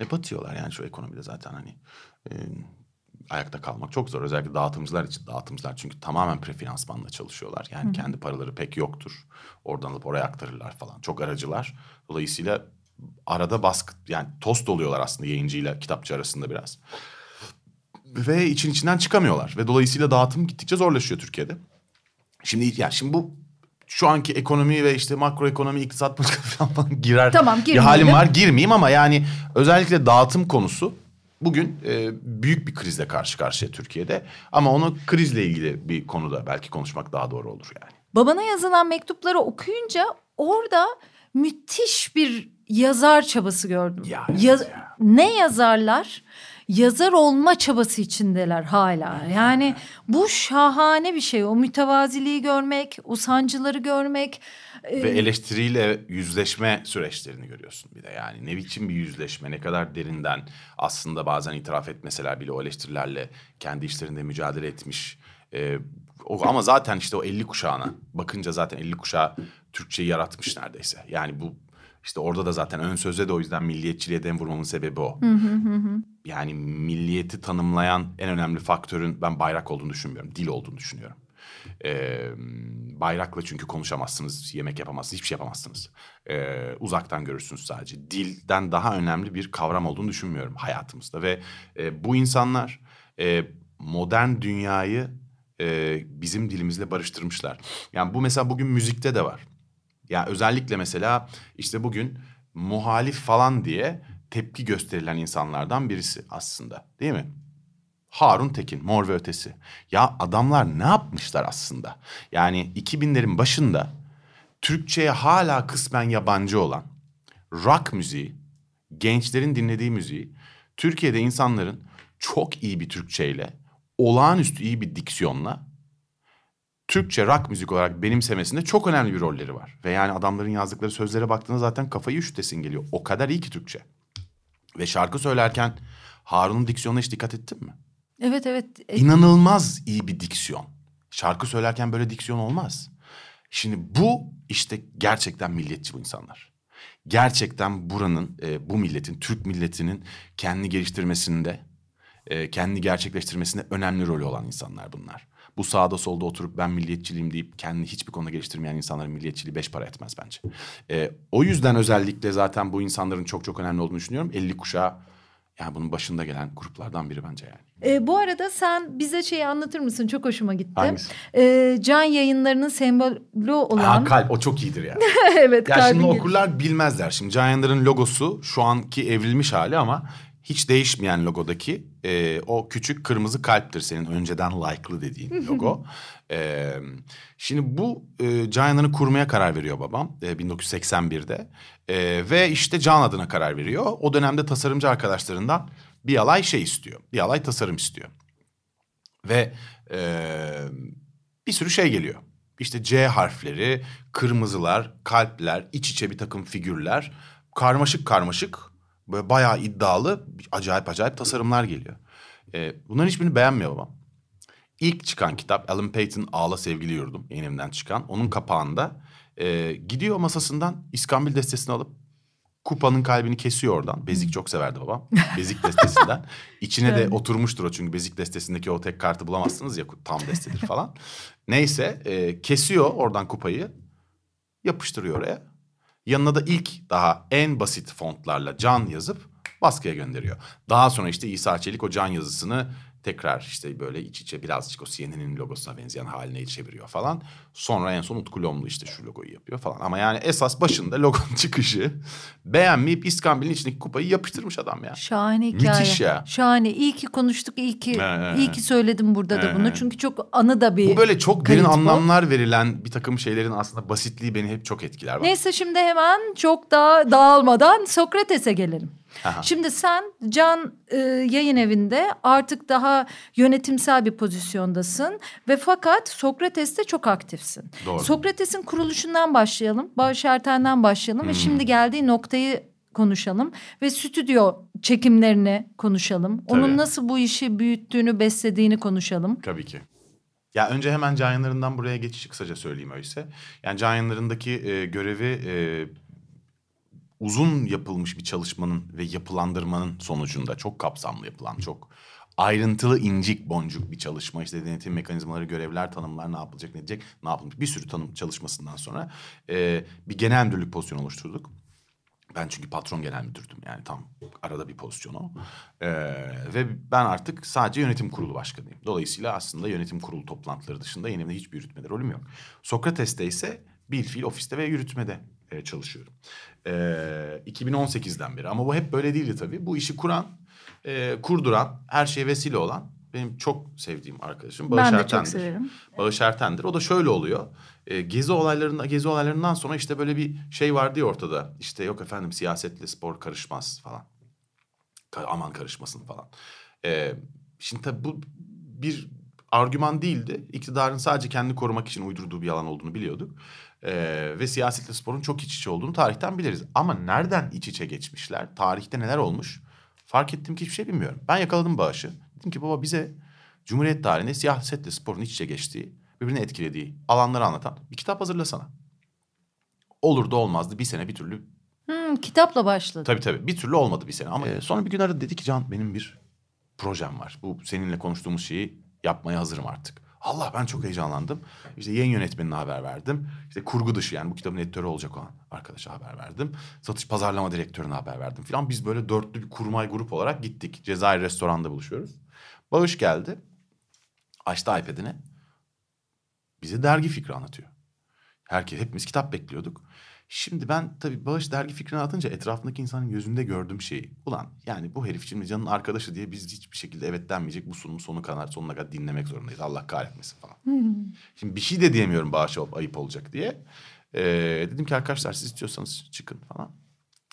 E batıyorlar yani şu ekonomide zaten hani e, ayakta kalmak çok zor. Özellikle dağıtımcılar için dağıtımcılar çünkü tamamen prefinansmanla çalışıyorlar. Yani kendi paraları pek yoktur. Oradan alıp oraya aktarırlar falan. Çok aracılar. Dolayısıyla arada baskı yani tost oluyorlar aslında yayıncıyla kitapçı arasında biraz. Ve için içinden çıkamıyorlar. Ve dolayısıyla dağıtım gittikçe zorlaşıyor Türkiye'de. Şimdi ya şimdi bu şu anki ekonomi ve işte makroekonomi, iktisat politikası falan girer Tamam, bir girmeyelim. halim var. Girmeyeyim ama yani özellikle dağıtım konusu bugün e, büyük bir krizle karşı karşıya Türkiye'de. Ama onu krizle ilgili bir konuda belki konuşmak daha doğru olur yani. Babana yazılan mektupları okuyunca orada müthiş bir yazar çabası gördüm. Ya, evet Yaz- ya. Ne yazarlar? yazar olma çabası içindeler hala. Yani bu şahane bir şey. O mütevaziliği görmek, o sancıları görmek. Ve eleştiriyle yüzleşme süreçlerini görüyorsun bir de yani. Ne biçim bir yüzleşme, ne kadar derinden aslında bazen itiraf etmeseler bile o eleştirilerle kendi işlerinde mücadele etmiş. Ee, o, ama zaten işte o 50 kuşağına bakınca zaten 50 kuşağı Türkçeyi yaratmış neredeyse. Yani bu işte orada da zaten ön sözde de o yüzden milliyetçiliğe dem vurmamın sebebi o. Yani milliyeti tanımlayan en önemli faktörün ben bayrak olduğunu düşünmüyorum. Dil olduğunu düşünüyorum. Ee, bayrakla çünkü konuşamazsınız, yemek yapamazsınız, hiçbir şey yapamazsınız. Ee, uzaktan görürsünüz sadece. Dilden daha önemli bir kavram olduğunu düşünmüyorum hayatımızda. Ve e, bu insanlar e, modern dünyayı e, bizim dilimizle barıştırmışlar. Yani bu mesela bugün müzikte de var. Yani özellikle mesela işte bugün muhalif falan diye tepki gösterilen insanlardan birisi aslında değil mi? Harun Tekin, Mor ve Ötesi. Ya adamlar ne yapmışlar aslında? Yani 2000'lerin başında Türkçe'ye hala kısmen yabancı olan rock müziği, gençlerin dinlediği müziği Türkiye'de insanların çok iyi bir Türkçeyle, olağanüstü iyi bir diksiyonla Türkçe rock müzik olarak benimsemesinde çok önemli bir rolleri var. Ve yani adamların yazdıkları sözlere baktığında zaten kafayı üşütesin geliyor. O kadar iyi ki Türkçe. Ve şarkı söylerken Harun'un diksiyonuna hiç dikkat ettin mi? Evet evet. E, İnanılmaz iyi bir diksiyon. Şarkı söylerken böyle diksiyon olmaz. Şimdi bu işte gerçekten milliyetçi bu insanlar. Gerçekten buranın, e, bu milletin, Türk milletinin kendi geliştirmesinde, e, kendi gerçekleştirmesinde önemli rolü olan insanlar bunlar. Bu sağda solda oturup ben milliyetçiliyim deyip kendini hiçbir konuda geliştirmeyen insanların milliyetçiliği beş para etmez bence. E, o yüzden özellikle zaten bu insanların çok çok önemli olduğunu düşünüyorum. 50 kuşağı yani bunun başında gelen gruplardan biri bence yani. E, bu arada sen bize şeyi anlatır mısın? Çok hoşuma gitti. Hangisi? E, can yayınlarının sembolü olan... Ha, kalp o çok iyidir yani. evet ya şimdi gelişi. okurlar bilmezler. Şimdi Can Yandar'ın logosu şu anki evrilmiş hali ama hiç değişmeyen logodaki e, o küçük kırmızı kalptir senin önceden like'lı dediğin logo. e, şimdi bu e, Can Yandar'ı kurmaya karar veriyor babam e, 1981'de. E, ve işte Can adına karar veriyor. O dönemde tasarımcı arkadaşlarından bir alay şey istiyor. Bir alay tasarım istiyor. Ve e, bir sürü şey geliyor. İşte C harfleri, kırmızılar, kalpler, iç içe bir takım figürler. Karmaşık karmaşık, böyle bayağı iddialı, acayip acayip tasarımlar geliyor. E, bunların hiçbirini beğenmiyor babam. İlk çıkan kitap Alan Payton Ağla Sevgili Yurdum yayınımdan çıkan. Onun kapağında e, gidiyor masasından İskambil destesini alıp kupanın kalbini kesiyor oradan. Bezik çok severdi babam. Bezik destesinden. İçine de oturmuştur o çünkü bezik destesindeki o tek kartı bulamazsınız ya tam destedir falan. Neyse e, kesiyor oradan kupayı yapıştırıyor oraya. Yanına da ilk daha en basit fontlarla can yazıp baskıya gönderiyor. Daha sonra işte İsa Çelik o can yazısını tekrar işte böyle iç içe birazcık o CNN'in logosuna benzeyen haline çeviriyor falan. Sonra en son Utku Lomlu işte şu logoyu yapıyor falan. Ama yani esas başında logonun çıkışı beğenmeyip İskambil'in içindeki kupayı yapıştırmış adam ya. Şahane hikaye. Müthiş ya. Şahane. İyi ki konuştuk. iyi ki, Ee, iyi ki söyledim burada da ee. bunu. Çünkü çok anı da bir Bu böyle çok derin kayıt bu. anlamlar verilen bir takım şeylerin aslında basitliği beni hep çok etkiler. Bak. Neyse şimdi hemen çok daha dağılmadan Sokrates'e gelelim. Aha. Şimdi sen Can e, yayın evinde artık daha yönetimsel bir pozisyondasın ve fakat Sokrates'te çok aktifsin. Doğru. Sokrates'in kuruluşundan başlayalım, Bağış Erten'den başlayalım ve şimdi geldiği noktayı konuşalım ve stüdyo çekimlerini konuşalım. Onun Tabii. nasıl bu işi büyüttüğünü, beslediğini konuşalım. Tabii ki. Ya önce hemen Can Yanlar'ından buraya geçişi kısaca söyleyeyim öyleyse. Yani Can Yanlar'ındaki e, görevi e, uzun yapılmış bir çalışmanın ve yapılandırmanın sonucunda çok kapsamlı yapılan, çok ayrıntılı incik boncuk bir çalışma. İşte denetim mekanizmaları, görevler, tanımlar ne yapılacak, ne edecek, ne yapılmış. Bir sürü tanım çalışmasından sonra e, bir genel müdürlük pozisyonu oluşturduk. Ben çünkü patron genel müdürdüm yani tam arada bir pozisyon o. Ee, ve ben artık sadece yönetim kurulu başkanıyım. Dolayısıyla aslında yönetim kurulu toplantıları dışında yeni hiçbir yürütmede rolüm yok. Sokrates'te ise bilfiil ofiste ve yürütmede e, çalışıyorum. Ee, 2018'den beri ama bu hep böyle değildi tabii. Bu işi kuran, e, kurduran, her şeye vesile olan benim çok sevdiğim arkadaşım Bağış ben de Erten'dir. çok severim. Bağış Erten'dir. O da şöyle oluyor. E, gezi olaylarında gezi olaylarından sonra işte böyle bir şey vardı ya ortada. İşte yok efendim siyasetle spor karışmaz falan. Ka- Aman karışmasın falan. Ee, şimdi tabii bu bir argüman değildi. İktidarın sadece kendi korumak için uydurduğu bir yalan olduğunu biliyorduk. Ee, ve siyasetle sporun çok iç içe olduğunu tarihten biliriz. Ama nereden iç içe geçmişler? Tarihte neler olmuş? Fark ettim ki hiçbir şey bilmiyorum. Ben yakaladım bağışı. Dedim ki baba bize Cumhuriyet tarihinde siyasetle sporun iç içe geçtiği, birbirini etkilediği alanları anlatan bir kitap hazırlasana. Olur da olmazdı bir sene bir türlü. Hmm, kitapla başladı. Tabii tabii bir türlü olmadı bir sene. Ama e, sonra bir gün aradı dedi ki Can benim bir projem var. Bu seninle konuştuğumuz şeyi yapmaya hazırım artık. Allah ben çok heyecanlandım. İşte yayın yönetmenine haber verdim. İşte kurgu dışı yani bu kitabın editörü olacak olan arkadaşa haber verdim. Satış pazarlama direktörüne haber verdim filan. Biz böyle dörtlü bir kurmay grup olarak gittik. Cezayir restoranda buluşuyoruz. Bağış geldi. Açtı iPad'ini. Bize dergi fikri anlatıyor. Herkes hepimiz kitap bekliyorduk. Şimdi ben tabii Bağış dergi fikrini atınca etrafındaki insanın gözünde gördüğüm şey. Ulan yani bu herif şimdi Can'ın arkadaşı diye biz hiçbir şekilde evet denmeyecek. Bu sunumu sonu kadar sonuna kadar dinlemek zorundayız. Allah kahretmesin falan. Şimdi bir şey de diyemiyorum Bağış'a ayıp olacak diye. Ee, dedim ki arkadaşlar siz istiyorsanız çıkın falan.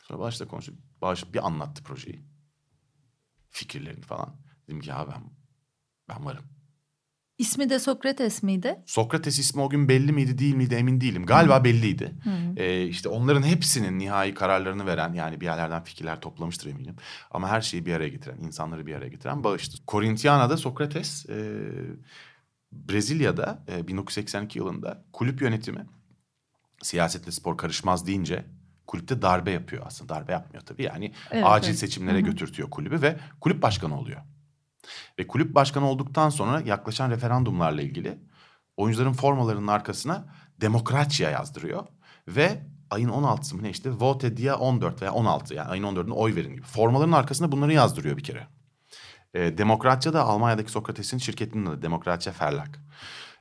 Sonra Bağış'la konuştuk. Bağış bir anlattı projeyi. Fikirlerini falan. Dedim ki ya ben, ben varım. İsmi de Sokrates miydi? Sokrates ismi o gün belli miydi değil miydi emin değilim. Galiba belliydi. Ee, işte onların hepsinin nihai kararlarını veren yani bir yerlerden fikirler toplamıştır eminim. Ama her şeyi bir araya getiren, insanları bir araya getiren bağıştı. Corintiana'da Sokrates e, Brezilya'da e, 1982 yılında kulüp yönetimi siyasetle spor karışmaz deyince kulüpte darbe yapıyor aslında. Darbe yapmıyor tabii yani Evet, acil evet. seçimlere götürtüyor kulübü ve kulüp başkanı oluyor. Ve kulüp başkanı olduktan sonra yaklaşan referandumlarla ilgili oyuncuların formalarının arkasına demokratya yazdırıyor. Ve ayın 16'sı mı ne işte vote dia 14 veya 16 yani ayın 14'ünde oy verin gibi. Formaların arkasına bunları yazdırıyor bir kere. E, Demokratya da Almanya'daki Sokrates'in şirketinin adı Demokratya Verlag.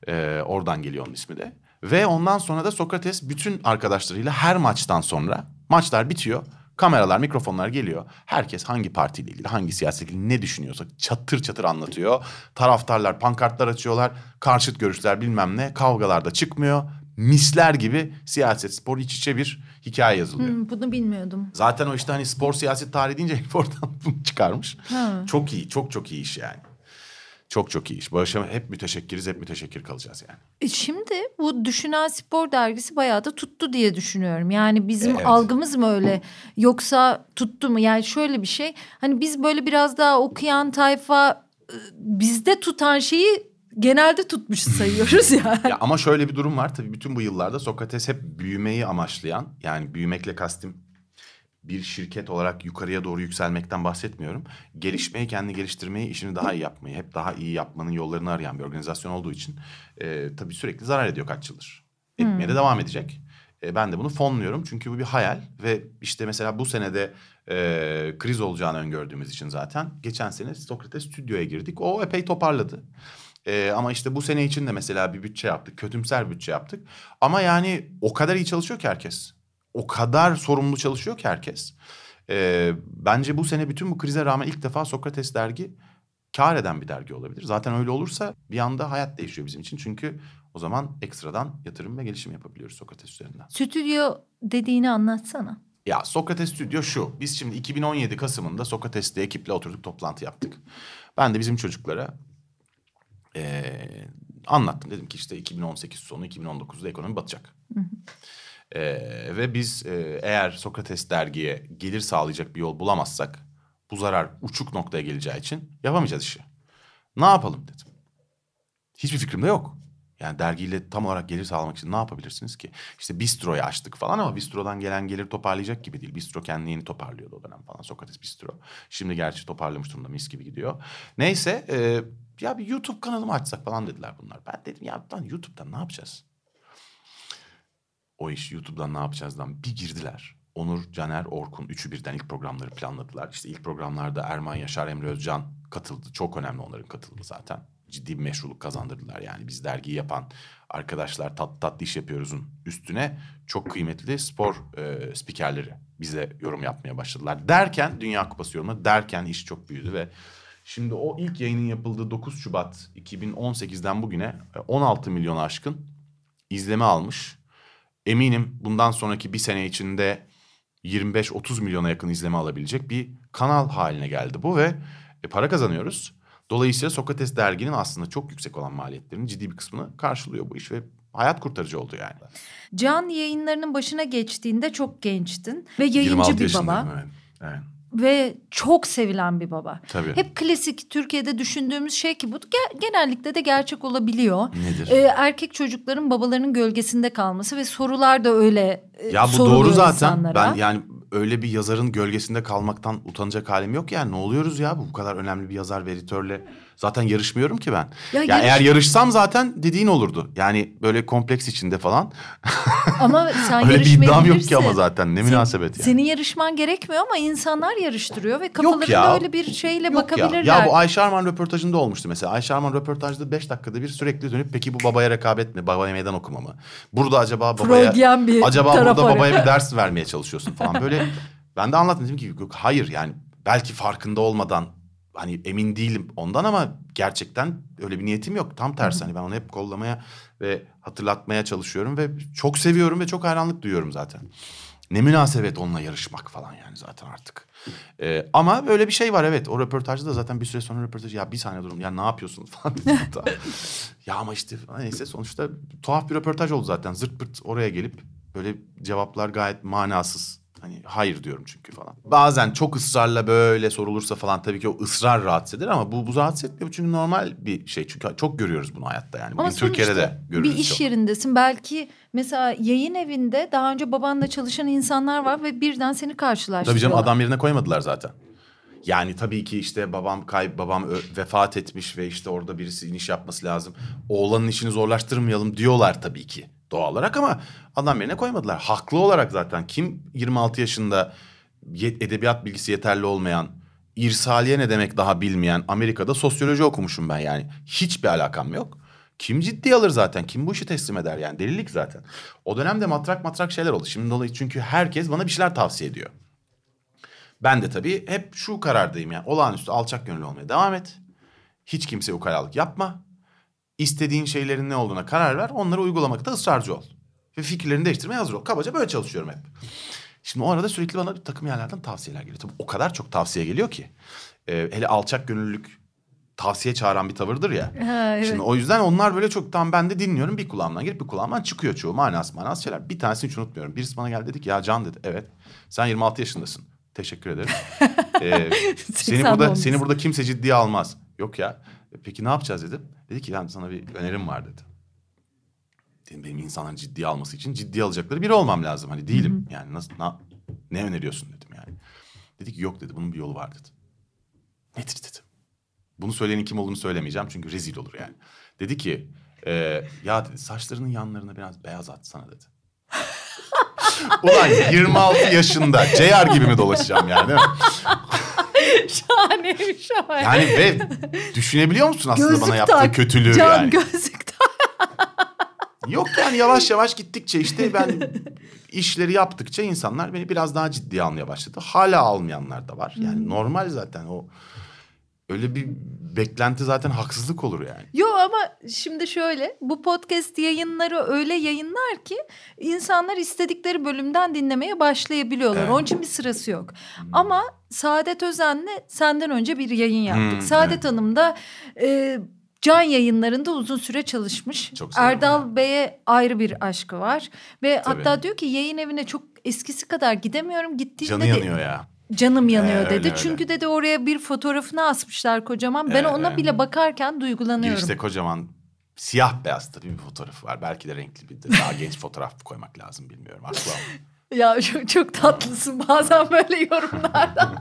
E, oradan geliyor onun ismi de. Ve ondan sonra da Sokrates bütün arkadaşlarıyla her maçtan sonra maçlar bitiyor. Kameralar, mikrofonlar geliyor. Herkes hangi partiyle ilgili, hangi siyasetle ilgili ne düşünüyorsa çatır çatır anlatıyor. Taraftarlar pankartlar açıyorlar. Karşıt görüşler bilmem ne. Kavgalar da çıkmıyor. Misler gibi siyaset, spor iç içe bir hikaye yazılıyor. Hmm, bunu bilmiyordum. Zaten o işte hani spor siyaset tarihi deyince oradan bunu çıkarmış. Ha. Çok iyi, çok çok iyi iş yani. Çok çok iyi iş. Barış'a hep müteşekkiriz, hep müteşekkir kalacağız yani. E Şimdi bu Düşünen Spor dergisi bayağı da tuttu diye düşünüyorum. Yani bizim Evet. algımız mı öyle yoksa tuttu mu? Yani şöyle bir şey hani biz böyle biraz daha okuyan tayfa e, bizde tutan şeyi genelde tutmuş sayıyoruz yani. Ya ama şöyle bir durum var tabii bütün bu yıllarda Sokrates hep büyümeyi amaçlayan yani büyümekle kastım bir şirket olarak yukarıya doğru yükselmekten bahsetmiyorum. Gelişmeyi, kendi geliştirmeyi, işini daha iyi yapmayı, hep daha iyi yapmanın yollarını arayan bir organizasyon olduğu için e, tabii sürekli zarar ediyor kaç yıldır. Etmeye de devam edecek. E, ben de bunu fonluyorum çünkü bu bir hayal ve işte mesela bu senede e, kriz olacağını öngördüğümüz için zaten geçen sene Sokrates stüdyoya girdik. O epey toparladı. E, ama işte bu sene için de mesela bir bütçe yaptık. Kötümser bütçe yaptık. Ama yani o kadar iyi çalışıyor ki herkes. O kadar sorumlu çalışıyor ki herkes. E, bence bu sene bütün bu krize rağmen ilk defa Sokrates dergi kar eden bir dergi olabilir. Zaten öyle olursa bir anda hayat değişiyor bizim için. Çünkü o zaman ekstradan yatırım ve gelişim yapabiliyoruz Sokrates üzerinden. Stüdyo dediğini anlatsana. Ya Sokrates Stüdyo şu. Biz şimdi 2017 Kasım'ında Sokrates'te ekiple oturduk toplantı yaptık. Ben de bizim çocuklara eee, anlattım. Dedim ki işte 2018 sonu 2019'da ekonomi batacak. Eee, ve biz eee, eğer Sokrates dergiye gelir sağlayacak bir yol bulamazsak bu zarar uçuk noktaya geleceği için yapamayacağız işi. Ne yapalım dedim. Hiçbir fikrim de yok. Yani dergiyle tam olarak gelir sağlamak için ne yapabilirsiniz ki? İşte Bistro'yu açtık falan ama Bistro'dan gelen gelir toparlayacak gibi değil. Bistro kendini yeni toparlıyordu o dönem falan. Sokrates Bistro. Şimdi gerçi toparlamış durumda mis gibi gidiyor. Neyse e, ya bir YouTube kanalı mı açsak falan dediler bunlar. Ben dedim ya YouTube'dan ne yapacağız? O iş YouTube'dan ne yapacağızdan bir girdiler. Onur, Caner, Orkun üçü birden ilk programları planladılar. İşte ilk programlarda Erman Yaşar, Emre Özcan katıldı. Çok önemli onların katılımı zaten. Ciddi bir meşruluk kazandırdılar. Yani biz dergiyi yapan arkadaşlar tat tatlı iş yapıyoruzun üstüne çok kıymetli spor e, spikerleri bize yorum yapmaya başladılar. Derken Dünya Kupası yorumları derken iş çok büyüdü ve şimdi o ilk yayının yapıldığı 9 Şubat 2018'den bugüne e, 16 milyon aşkın izleme almış. Eminim bundan sonraki bir sene içinde 25-30 milyona yakın izleme alabilecek bir kanal haline geldi bu ve e, para kazanıyoruz. Dolayısıyla Sokrates derginin aslında çok yüksek olan maliyetlerinin ciddi bir kısmını karşılıyor bu iş ve hayat kurtarıcı oldu yani. Can yayınlarının başına geçtiğinde çok gençtin ve yayıncı 26 bir baba Evet. evet. Ve çok sevilen bir baba. Tabii. Hep klasik Türkiye'de düşündüğümüz şey ki bu ge- genellikle de gerçek olabiliyor. Nedir? Ee, erkek çocukların babalarının gölgesinde kalması ve sorular da öyle e, Ya bu doğru zaten. insanlara. Ben yani öyle bir yazarın gölgesinde kalmaktan utanacak halim yok yani. Ne oluyoruz ya bu bu kadar önemli bir yazar ve editörle. Zaten yarışmıyorum ki ben. Ya Ya, yarış- eğer yarışsam zaten dediğin olurdu. Yani böyle kompleks içinde falan. Ama sen öyle bir iddiam yok ki ama zaten. Ne Sen- münasebet yani. Senin yarışman gerekmiyor ama insanlar yarıştırıyor ve kafalarında ya. öyle bir şeyle Yok bakabilirler. Ya. ya bu Ayşe Arman röportajında olmuştu mesela. Ayşe Arman röportajda beş dakikada bir sürekli dönüp peki bu babaya rekabet mi? Babaya meydan okuma mı? Burada acaba babaya... Freudian bir acaba burada arıyor. babaya bir ders vermeye çalışıyorsun falan. Böyle ben de anlattım dedim ki hayır yani belki farkında olmadan hani emin değilim ondan ama gerçekten öyle bir niyetim yok. Tam tersi hani ben onu hep kollamaya ve hatırlatmaya çalışıyorum ve çok seviyorum ve çok hayranlık duyuyorum zaten. Ne münasebet onunla yarışmak falan yani zaten artık. Ee, ama böyle bir şey var evet. O röportajda da zaten bir süre sonra röportaj ya bir saniye durun ya ne yapıyorsunuz falan. hatta. ya ama işte neyse sonuçta tuhaf bir röportaj oldu zaten. Zırt pırt oraya gelip böyle cevaplar gayet manasız. Hani hayır diyorum çünkü falan. Bazen çok ısrarla böyle sorulursa falan tabii ki o ısrar rahatsız eder ama bu, bu rahatsız etmiyor. Çünkü normal bir şey. Çünkü çok görüyoruz bunu hayatta yani. Bugün Ama Türkiye'de de görürüz bir iş çok. yerindesin. Belki mesela yayın evinde daha önce babanla çalışan insanlar var ve birden seni karşılaştırıyorlar. Tabii canım adam yerine koymadılar zaten. Yani tabii ki işte babam kayıp, babam vefat etmiş ve işte orada birisi iniş yapması lazım. Oğlanın işini zorlaştırmayalım diyorlar tabii ki doğal olarak ama adam yerine koymadılar. Haklı olarak zaten kim 26 yaşında edebiyat bilgisi yeterli olmayan, irsaliye ne demek daha bilmeyen Amerika'da sosyoloji okumuşum ben yani. Hiçbir alakam yok. Kim ciddi alır zaten? Kim bu işi teslim eder yani? Delilik zaten. O dönemde matrak matrak şeyler oldu. Şimdi dolayı çünkü herkes bana bir şeyler tavsiye ediyor. Ben de tabii hep şu karardayım yani. Olağanüstü alçak gönüllü olmaya devam et. Hiç kimseye ukalalık yapma. İstediğin şeylerin ne olduğuna karar ver. Onları uygulamakta ısrarcı ol. Ve fikirlerini değiştirmeye hazır ol. Kabaca böyle çalışıyorum hep. Şimdi o arada sürekli bana bir takım yerlerden tavsiyeler geliyor. Tabii o kadar çok tavsiye geliyor ki. Ee, hele alçak gönüllülük tavsiye çağıran bir tavırdır ya. Ha, evet. Şimdi o yüzden onlar böyle çok tam ben de dinliyorum. Bir kulağımdan girip bir kulağımdan çıkıyor çoğu manas manas şeyler. Bir tanesini hiç unutmuyorum. Birisi bana geldi dedi ki ya Can dedi evet sen 26 yaşındasın. Teşekkür ederim. Ee, seni Sen burada olmuşsun. seni burada kimse ciddiye almaz. Yok ya. "E, Peki ne yapacağız dedim. Dedi ki ben sana bir önerim var dedi. Dedim benim insanların ciddiye alması için ciddiye alacakları biri olmam lazım. Hani değilim. Yani nasıl na- ne öneriyorsun dedim yani. Dedi ki yok dedi bunun bir yolu var dedi. Nedir dedim. Bunu söyleyenin kim olduğunu söylemeyeceğim çünkü rezil olur yani. Dedi ki e, ya dedi saçlarının yanlarına biraz beyaz atsana dedi. Ulan 26 yaşında CR gibi mi dolaşacağım yani değil mi? Şahaneymiş ama. Yani ve düşünebiliyor musun aslında Gözlük bana yaptığı tak, kötülüğü Can yani? gözlük tak. Yok yani yavaş yavaş gittikçe işte ben işleri yaptıkça insanlar beni biraz daha ciddiye almaya başladı. Hala almayanlar da var. Yani normal zaten o öyle bir beklenti zaten haksızlık olur yani. Yo ama şimdi şöyle bu podcast yayınları öyle yayınlar ki insanlar istedikleri bölümden dinlemeye başlayabiliyorlar. Evet. Onun için bir sırası yok. Ama Saadet Özen'le senden önce bir yayın yaptık. Hmm, Saadet evet. Hanım da e, Can yayınlarında uzun süre çalışmış. Çok Erdal Bey'e ayrı bir aşkı var. Ve Tabii. hatta diyor ki yayın evine çok eskisi kadar gidemiyorum. Gittiğimde Canı de yanıyor ya. canım yanıyor Ee, dedi. öyle, öyle. Çünkü dedi oraya bir fotoğrafını asmışlar kocaman. Ben Evet, ona evet. bile bakarken duygulanıyorum. Girişte kocaman siyah beyaz tabii bir fotoğrafı var. Belki de renkli bir de daha genç fotoğraf koymak lazım bilmiyorum. Haklı ama. Ya çok, çok tatlısın bazen böyle yorumlarda.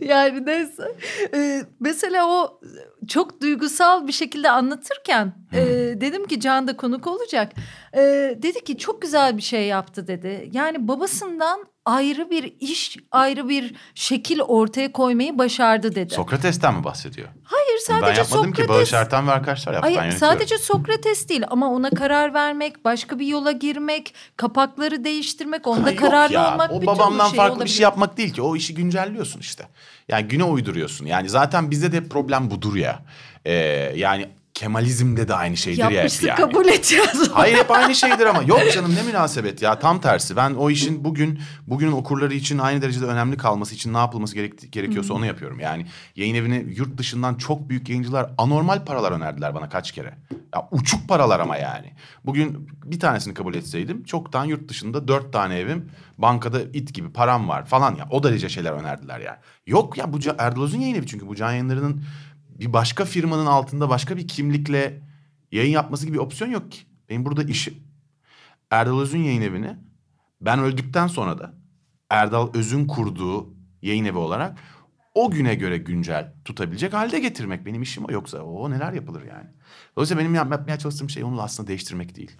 yani neyse. Ee, mesela o çok duygusal bir şekilde anlatırken e, dedim ki Can da konuk olacak. E, dedi ki çok güzel bir şey yaptı dedi. Yani babasından ayrı bir iş, ayrı bir şekil ortaya koymayı başardı dedi. Sokrates'ten mi bahsediyor? Hayır sadece ben yapmadım Sokrates. ki Bağış Erten ve arkadaşlar yaptı. Hayır sadece Sokrates değil ama ona karar vermek, başka bir yola girmek, kapakları değiştirmek, onda Ha, kararlı ya. olmak O bütün babamdan şey farklı bir olabilir. şey yapmak değil ki. O işi güncelliyorsun işte. Yani güne uyduruyorsun. Yani zaten bizde de problem budur ya. Ee, yani Kemalizmde de aynı şeydir ya hep Yapmışsın yani. kabul edeceğiz. Hayır hep aynı şeydir ama yok canım ne münasebet ya tam tersi. Ben o işin bugün bugünün okurları için aynı derecede önemli kalması için ne yapılması gerek, gerekiyorsa onu yapıyorum. Yani yayın evini yurt dışından çok büyük yayıncılar anormal paralar önerdiler bana kaç kere. Ya uçuk paralar ama yani. Bugün bir tanesini kabul etseydim çoktan yurt dışında dört tane evim bankada it gibi param var falan ya. O derece şeyler önerdiler yani. Yok ya bu Erdal Öz'ün yayın evi çünkü bu can yayınlarının bir başka firmanın altında başka bir kimlikle yayın yapması gibi bir opsiyon yok ki. Benim burada işim Erdal Öz'ün yayın evini ben öldükten sonra da Erdal Öz'ün kurduğu yayın evi olarak o güne göre güncel tutabilecek halde getirmek benim işim o. Yoksa o neler yapılır yani. Dolayısıyla benim yap- yapmaya çalıştığım şey onu aslında değiştirmek değil.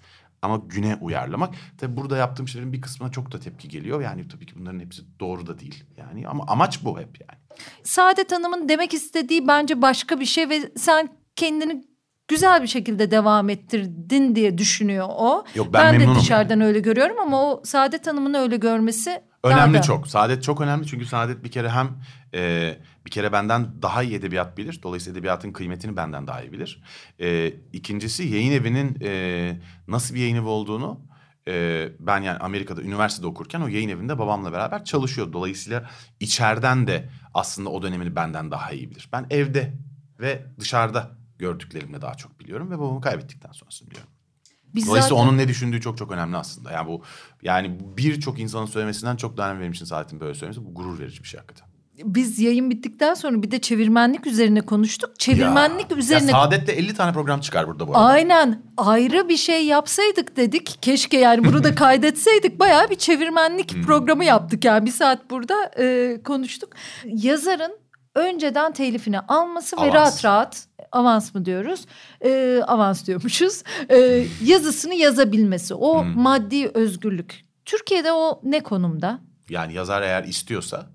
Ama güne uyarlamak. Tabii burada yaptığım şeylerin bir kısmına çok da tepki geliyor. Yani tabii ki bunların hepsi doğru da değil. Yani ama amaç bu hep yani. Saadet Hanım'ın demek istediği bence başka bir şey ve sen kendini güzel bir şekilde devam ettirdin diye düşünüyor o. Yok, ben de memnunum dışarıdan öyle görüyorum ama o Saadet Hanım'ın öyle görmesi Önemli da- çok. Saadet çok önemli çünkü Saadet bir kere hem e, bir kere benden daha iyi edebiyat bilir. Dolayısıyla edebiyatın kıymetini benden daha iyi bilir. E, ikincisi yayın evinin e, nasıl bir yayın evi olduğunu e, ben yani Amerika'da üniversitede okurken o yayın evinde babamla beraber çalışıyordu. Dolayısıyla içeriden de aslında o dönemini benden daha iyi bilir. Ben evde ve dışarıda gördüklerimle daha çok biliyorum ve babamı kaybettikten sonrasını biliyorum. Biz Dolayısıyla zaten- onun ne düşündüğü çok çok önemli aslında. Yani bu yani birçok insanın söylemesinden çok daha önemli benim için Saadet'in böyle söylemesi. Bu gurur verici bir şey hakikaten. Biz yayın bittikten sonra bir de çevirmenlik üzerine konuştuk. Çevirmenlik ya, üzerine Ya Saadet'te 50 tane program çıkar burada bu arada. Aynen ayrı bir şey yapsaydık dedik. Keşke yani bunu da kaydetseydik. Bayağı bir çevirmenlik Hmm. programı yaptık yani bir saat burada e, konuştuk. Yazarın önceden telifini alması ve Avans. rahat rahat avans mı diyoruz? E, avans diyormuşuz. E, yazısını yazabilmesi o Hmm. maddi özgürlük. Türkiye'de o ne konumda? Yani yazar eğer istiyorsa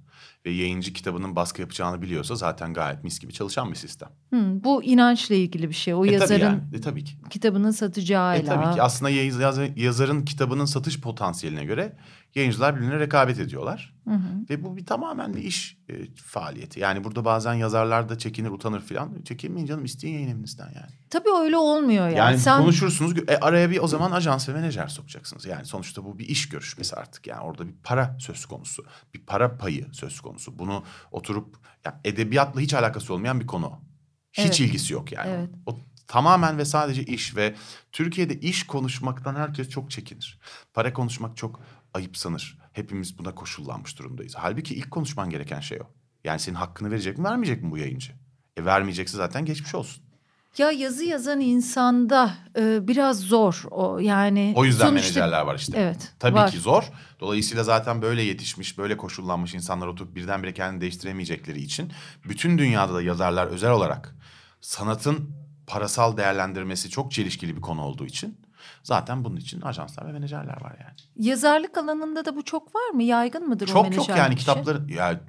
ve yayıncı kitabının baskı yapacağını biliyorsa zaten gayet mis gibi çalışan bir sistem. Hmm, bu inançla ilgili bir şey. O E tabii yazarın yani. E tabii ki. kitabının E satacağıyla. tabii ki aslında yayız- yaz- yazarın kitabının satış potansiyeline göre yayıncılar birbirine rekabet ediyorlar. Hı hı. Ve bu bir tamamen bir iş e, faaliyeti. Yani burada bazen yazarlar da çekinir utanır falan. Çekinmeyin canım isteyin yayın evinizden yani. Tabii öyle olmuyor yani. Yani Sen konuşursunuz e, araya bir o zaman ajans ve menajer sokacaksınız. Yani sonuçta bu bir iş görüşmesi artık. Yani orada bir para söz konusu. Bir para payı söz konusu. Bunu oturup ya edebiyatla hiç alakası olmayan bir konu. Hiç Evet. ilgisi yok yani. Evet. O tamamen ve sadece iş ve Türkiye'de iş konuşmaktan herkes çok çekinir. Para konuşmak çok ayıp sanır. Hepimiz buna koşullanmış durumdayız. Halbuki ilk konuşman gereken şey o. Yani senin hakkını verecek mi vermeyecek mi bu yayıncı? E vermeyecekse zaten geçmiş olsun. Ya yazı yazan insanda e, biraz zor o yani. O yüzden sonuçta- menajerler var işte. Evet. Tabii var. ki zor. Dolayısıyla zaten böyle yetişmiş, böyle koşullanmış insanlar oturup birdenbire kendini değiştiremeyecekleri için bütün dünyada da yazarlar özel olarak sanatın parasal değerlendirmesi çok çelişkili bir konu olduğu için zaten bunun için ajanslar ve menajerler var yani. Yazarlık alanında da bu çok var mı? Yaygın mıdır o Çok yok menajerlik yani işi? kitapları yani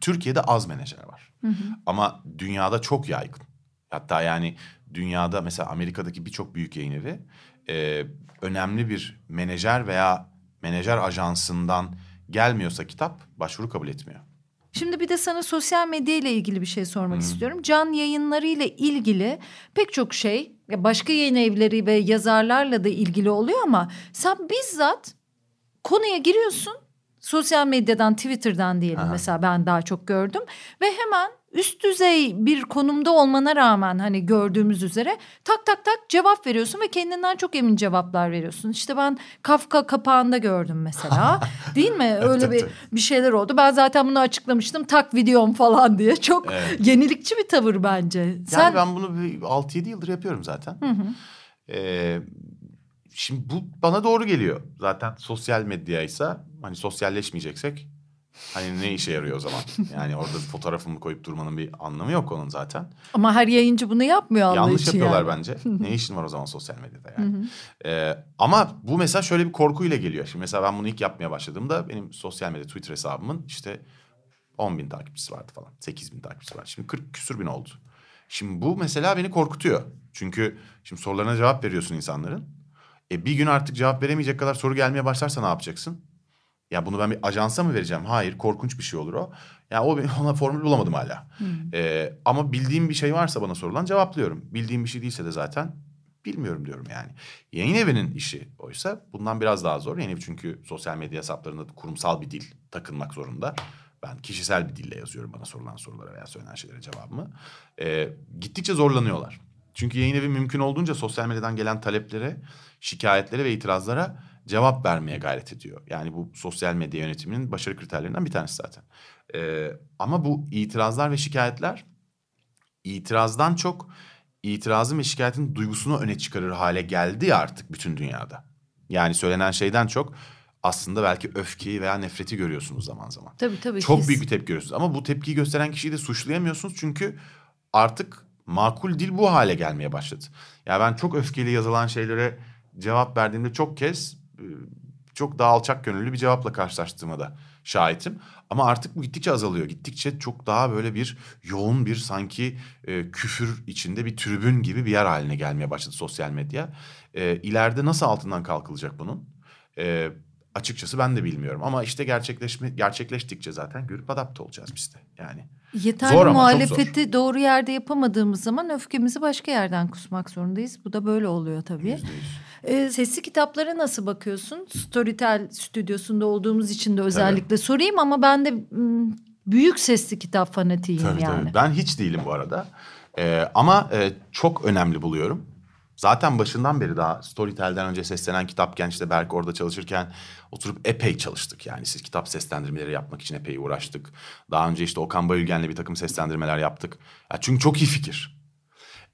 Türkiye'de az menajer var. Hı hı. Ama dünyada çok yaygın. Hatta yani dünyada mesela Amerika'daki birçok büyük yayın evi e, önemli bir menajer veya menajer ajansından gelmiyorsa kitap başvuru kabul etmiyor. Şimdi bir de sana sosyal medya ile ilgili bir şey sormak istiyorum. Can yayınları ile ilgili pek çok şey başka yayın evleri ve yazarlarla da ilgili oluyor ama sen bizzat konuya giriyorsun. Sosyal medyadan, Twitter'dan diyelim Aha. mesela ben daha çok gördüm ve hemen üst düzey bir konumda olmana rağmen hani gördüğümüz üzere tak tak tak cevap veriyorsun ve kendinden çok emin cevaplar veriyorsun. İşte ben Kafka kapağında gördüm mesela. Değil mi? Öyle bir bir şeyler oldu. Ben zaten bunu açıklamıştım. Tak videom falan diye. Çok Evet. yenilikçi bir tavır bence. Yani Sen ben bunu bir 6-7 yıldır yapıyorum zaten. Hı hı. Ee, şimdi bu bana doğru geliyor. Zaten sosyal medyaysa hani sosyalleşmeyeceksek hani ne işe yarıyor o zaman? Yani orada fotoğrafımı koyup durmanın bir anlamı yok onun zaten. ama her yayıncı bunu yapmıyor Allah Yanlış için yapıyorlar yani. bence. ne işin var o zaman sosyal medyada yani? Ee, ama bu mesela şöyle bir korkuyla geliyor. Şimdi mesela ben bunu ilk yapmaya başladığımda benim sosyal medya Twitter hesabımın işte 10 bin takipçisi vardı falan. 8 bin takipçisi var. Şimdi 40 küsür bin oldu. Şimdi bu mesela beni korkutuyor. Çünkü şimdi sorularına cevap veriyorsun insanların. E bir gün artık cevap veremeyecek kadar soru gelmeye başlarsa ne yapacaksın? Ya bunu ben bir ajansa mı vereceğim? Hayır korkunç bir şey olur o. Ya o ona formül bulamadım hala. Ee, ama bildiğim bir şey varsa bana sorulan cevaplıyorum. Bildiğim bir şey değilse de zaten bilmiyorum diyorum yani. Yayın evinin işi oysa bundan biraz daha zor. Yayın evi çünkü sosyal medya hesaplarında kurumsal bir dil takınmak zorunda. Ben kişisel bir dille yazıyorum bana sorulan sorulara veya söylenen şeylere cevabımı. Ee, gittikçe zorlanıyorlar. Çünkü yayın evi mümkün olduğunca sosyal medyadan gelen taleplere, şikayetlere ve itirazlara cevap vermeye gayret ediyor. Yani bu sosyal medya yönetiminin başarı kriterlerinden bir tanesi zaten. Ee, ama bu itirazlar ve şikayetler itirazdan çok itirazın ve şikayetin duygusunu öne çıkarır hale geldi ya artık bütün dünyada. Yani söylenen şeyden çok aslında belki öfkeyi veya nefreti görüyorsunuz zaman zaman. Tabii tabii. Çok his. büyük bir tepki görüyorsunuz ama bu tepkiyi gösteren kişiyi de suçlayamıyorsunuz çünkü artık makul dil bu hale gelmeye başladı. Ya ben çok öfkeli yazılan şeylere cevap verdiğimde çok kez çok daha alçak gönüllü bir cevapla karşılaştığıma da şahitim. Ama artık bu gittikçe azalıyor. Gittikçe çok daha böyle bir yoğun bir sanki e, küfür içinde bir tribün gibi bir yer haline gelmeye başladı sosyal medya. E, ileride nasıl altından kalkılacak bunun? E, açıkçası ben de bilmiyorum. Ama işte gerçekleşme gerçekleştikçe zaten görüp adapte olacağız biz de. Yani Yeterli Zor muhalefeti doğru yerde yapamadığımız zaman öfkemizi başka yerden kusmak zorundayız. Bu da böyle oluyor tabii. Ee, sesli kitaplara nasıl bakıyorsun? Storytel stüdyosunda olduğumuz için de özellikle sorayım ama ben de m, büyük sesli kitap fanatiyim Tabii yani. tabii. Ben hiç değilim bu arada. Ee, ama e, çok önemli buluyorum. Zaten başından beri daha Storytel'den önce seslenen kitapken işte Berk orada çalışırken oturup epey çalıştık. Yani siz kitap seslendirmeleri yapmak için epey uğraştık. Daha önce işte Okan Bayülgen'le bir takım seslendirmeler yaptık. Ya çünkü çok iyi fikir.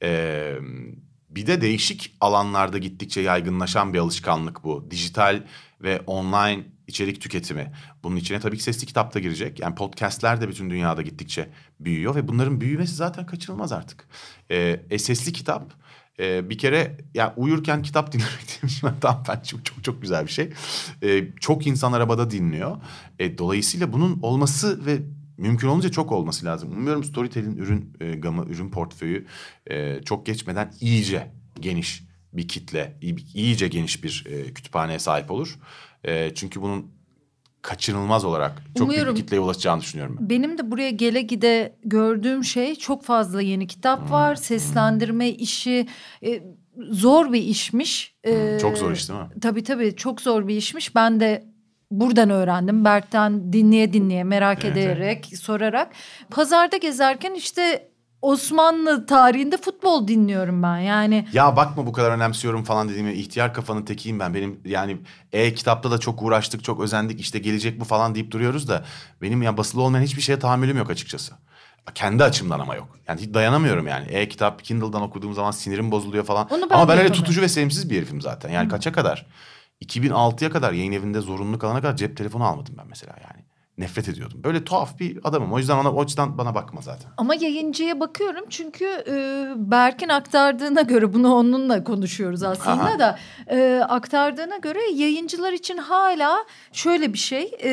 Ee, bir de değişik alanlarda gittikçe yaygınlaşan bir alışkanlık bu. Dijital ve online içerik tüketimi. Bunun içine tabii ki sesli kitap da girecek. Yani podcastler de bütün dünyada gittikçe büyüyor ve bunların büyümesi zaten kaçınılmaz artık. Ee, e, sesli kitap e, bir kere ya uyurken kitap dinlemek demiş ben çok çok çok güzel bir şey. Ee, çok insan arabada dinliyor. E, dolayısıyla bunun olması ve mümkün olunca çok olması lazım. Umuyorum Storytel'in ürün e, gamı, ürün portföyü e, çok geçmeden iyice geniş bir kitle, iyi- iyice geniş bir e, kütüphaneye sahip olur. E, çünkü bunun kaçınılmaz olarak çok büyük Umuyorum- bir kitleye ulaşacağını düşünüyorum ben. Benim de buraya gele gide gördüğüm şey çok fazla yeni kitap Hmm, var. Seslendirme işi e, zor bir işmiş. Ee, Çok zor iş değil mi? Tabii tabii çok zor bir işmiş. Ben de buradan öğrendim. Berk'ten dinleye dinleye merak Evet, ederek sorarak. Pazarda gezerken işte Osmanlı tarihinde futbol dinliyorum ben. Yani Ya bakma bu kadar önemsiyorum falan dediğime ihtiyar kafanın tekiyim ben. Benim yani e-kitapta da çok uğraştık, çok özendik. işte gelecek bu falan deyip duruyoruz da benim ya basılı olmayan hiçbir şeye tahammülüm yok açıkçası. Kendi açımdan ama yok. Yani hiç dayanamıyorum yani. E-kitap Kindle'dan okuduğum zaman sinirim bozuluyor falan. Onu ben ama ben öyle tutucu ve sevimsiz bir herifim zaten. Yani kaça kadar? 2006'ya kadar yayın evinde zorunlu kalana kadar cep telefonu almadım ben mesela yani. Nefret ediyordum. Böyle tuhaf bir adamım. O yüzden ona o açıdan bana bakma zaten. Ama yayıncıya bakıyorum çünkü e, Berk'in aktardığına göre bunu onunla konuşuyoruz aslında Aha. da e, aktardığına göre yayıncılar için hala şöyle bir şey e,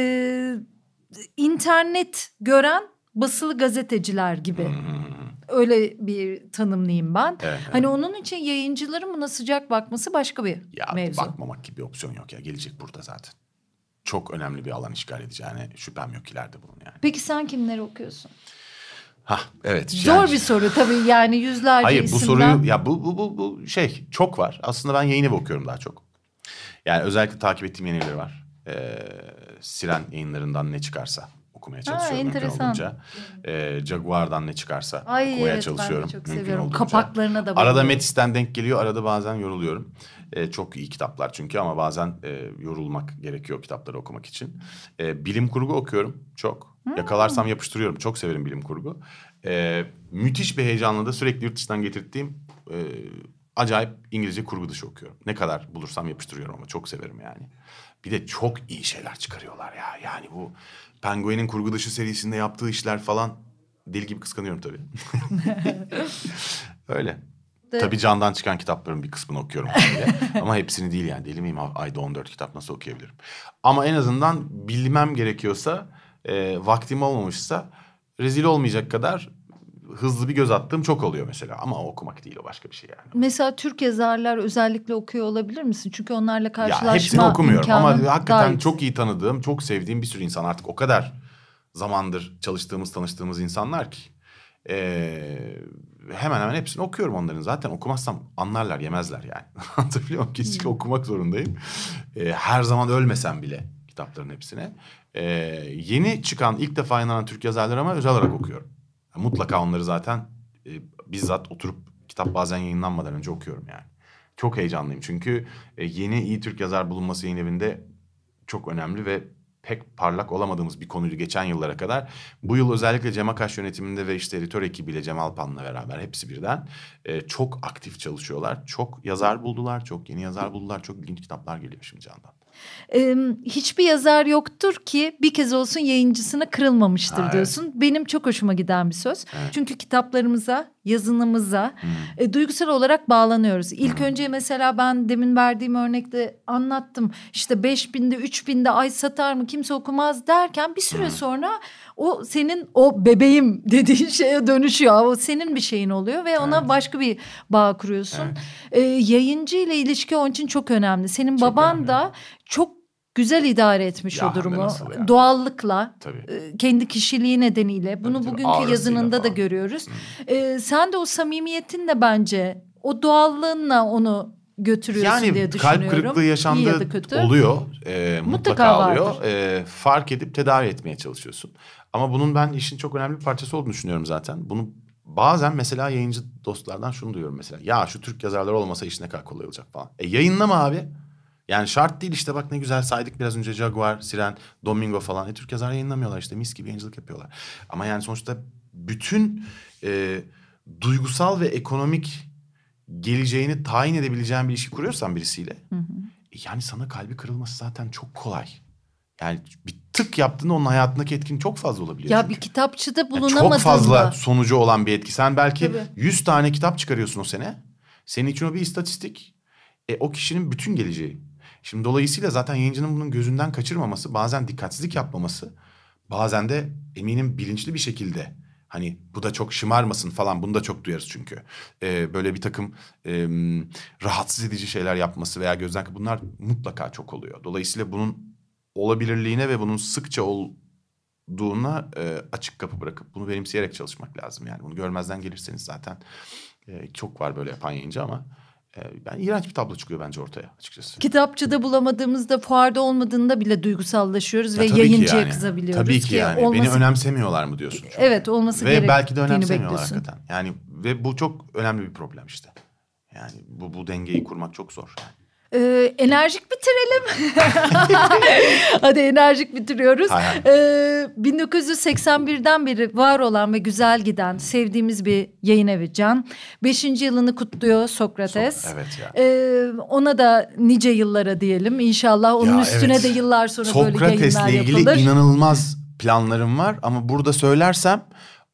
internet gören basılı gazeteciler gibi öyle bir tanımlayayım ben. Evet, Hani onun için yayıncıların buna sıcak bakması başka bir Ya mevzu. bakmamak gibi bir opsiyon yok ya. Gelecek burada zaten. Çok önemli bir alan işgal edeceğine şüphem yok ileride bunun yani. Peki sen kimleri okuyorsun? Ha evet. Zor yani- bir soru tabii yani yüzlerce Hayır bu isimden. soruyu ya bu, bu bu bu şey çok var. Aslında ben yayın evi okuyorum daha çok. Yani özellikle takip ettiğim yayın evleri var. Ee, Siren yayınlarından ne çıkarsa okumaya çalışıyorum mümkün enteresan. olduğunca. Ee, Jaguar'dan ne çıkarsa Ay okumaya evet çalışıyorum. ben çok mümkün seviyorum. olduğunca. Kapaklarına da Arada bayılıyorum. Metis'ten denk geliyor, arada bazen yoruluyorum. Ee, çok iyi kitaplar çünkü ama bazen e, yorulmak gerekiyor kitapları okumak için. Ee, bilim kurgu okuyorum çok. Hmm. Yakalarsam yapıştırıyorum. Çok severim bilim kurgu. Ee, müthiş bir heyecanla da sürekli yurt dışından getirdiğim e, acayip İngilizce kurgu dışı okuyorum. Ne kadar bulursam yapıştırıyorum ama çok severim yani. Bir de çok iyi şeyler çıkarıyorlar ya. Yani bu Penguin'in kurgu dışı serisinde yaptığı işler falan deli gibi kıskanıyorum tabii. Öyle. De- Tabii candan çıkan kitapların bir kısmını okuyorum. Ama hepsini değil yani. Deli miyim? Ayda 14 kitap nasıl okuyabilirim? Ama en azından bilmem gerekiyorsa, e, vaktim olmamışsa rezil olmayacak kadar hızlı bir göz attığım çok oluyor mesela. Ama okumak değil o başka bir şey yani. Mesela Türk yazarlar özellikle okuyor olabilir misin? Çünkü onlarla karşılaşma Ya hepsini okumuyorum ama hakikaten daha çok iyi tanıdığım, çok sevdiğim bir sürü insan artık o kadar zamandır çalıştığımız, tanıştığımız insanlar ki. Ee, hemen hemen hepsini okuyorum onların. Zaten okumazsam anlarlar, yemezler yani. Anlatabiliyor muyum? Kesinlikle okumak zorundayım. Ee, her zaman ölmesem bile kitapların hepsine. Ee, yeni çıkan, ilk defa yayınlanan Türk yazarları ama özel olarak okuyorum. Mutlaka onları zaten e, bizzat oturup kitap bazen yayınlanmadan önce okuyorum yani. Çok heyecanlıyım çünkü e, yeni iyi Türk yazar bulunması yayın evinde çok önemli ve pek parlak olamadığımız bir konuydu geçen yıllara kadar. Bu yıl özellikle Cem Akaş yönetiminde ve işte editör ekibiyle Cemal Pan'la beraber hepsi birden e, çok aktif çalışıyorlar. Çok yazar buldular, çok yeni yazar buldular. Çok ilginç kitaplar geliyor şimdi Candan. Ee, hiçbir yazar yoktur ki bir kez olsun yayıncısına kırılmamıştır evet. diyorsun. Benim çok hoşuma giden bir söz. Evet. Çünkü kitaplarımıza, yazınımıza Hmm. e, duygusal olarak bağlanıyoruz. İlk önce mesela ben demin verdiğim örnekte anlattım. İşte beş binde, üç binde ay satar mı kimse okumaz derken bir süre sonra o senin o bebeğim dediğin şeye dönüşüyor. O senin bir şeyin oluyor ve ona Evet. başka bir bağ kuruyorsun. Evet. Ee, yayıncı ile ilişki onun için çok önemli. Senin Çok baban önemli. da çok güzel idare etmiş Ya o durumu. nasıl ya? Doğallıkla, Tabii. e, kendi kişiliği nedeniyle. Bunu tabii, bugünkü yazınında da falan. görüyoruz. Ee, sen de o samimiyetinle bence o doğallığınla onu götürüyorsun diye Yani düşünüyorum. kalp kırıklığı ya yaşandığı da kötü. oluyor. Ee, mutlaka, Mutlaka oluyor. Ee, fark edip tedavi etmeye çalışıyorsun. Ama bunun ben işin çok önemli bir parçası olduğunu düşünüyorum zaten. Bunu bazen mesela yayıncı dostlardan şunu duyuyorum mesela. Ya şu Türk yazarlar olmasa iş ne kadar kolay olacak falan. E yayınlama abi. Yani şart değil işte bak ne güzel saydık biraz önce Jaguar, Siren, Domingo falan. E Türk yazar yayınlamıyorlar işte mis gibi yayıncılık yapıyorlar. Ama yani sonuçta bütün e, duygusal ve ekonomik geleceğini tayin edebileceğin bir ilişki kuruyorsan birisiyle. Hı hı. e yani sana kalbi kırılması zaten çok kolay. Yani bir tık yaptığında onun hayatındaki etkin çok fazla olabiliyor. Ya çünkü. bir kitapçıda Yani bulunamadığında. çok fazla sonucu olan bir etki. Sen belki Tabii. 100 tane kitap çıkarıyorsun o sene. Senin için o bir istatistik. E, o kişinin bütün geleceği. Şimdi dolayısıyla zaten yayıncının bunun gözünden kaçırmaması, bazen dikkatsizlik yapmaması, bazen de eminim bilinçli bir şekilde hani bu da çok şımarmasın falan bunu da çok duyarız çünkü. E, böyle bir takım e, rahatsız edici şeyler yapması veya gözden bunlar mutlaka çok oluyor. Dolayısıyla bunun olabilirliğine ve bunun sıkça olduğuna e, açık kapı bırakıp bunu benimseyerek çalışmak lazım. Yani bunu görmezden gelirseniz zaten e, çok var böyle yapan yayıncı ama e, ben iğrenç bir tablo çıkıyor bence ortaya açıkçası. Kitapçıda bulamadığımızda, fuarda olmadığında bile duygusallaşıyoruz Ya ve yayıncıya yani. kızabiliyoruz. Tabii ki yani. Beni olması- önemsemiyorlar mı diyorsun? çünkü. Evet olması Ve gerektiğini belki de önemsemiyorlar hakikaten. Yani ve bu çok önemli bir problem işte. Yani bu bu dengeyi kurmak çok zor. Yani. Ee, enerjik bitirelim. Hadi enerjik bitiriyoruz. Ee, 1981'den beri var olan ve güzel giden sevdiğimiz bir yayın evi Can. Beşinci yılını kutluyor Sokrates. Sok- evet ya. Ee, ona da nice yıllara diyelim. İnşallah onun Ya üstüne evet. de yıllar sonra böyle Sokrates'le yayınlar ilgili yapılır. inanılmaz planlarım var ama burada söylersem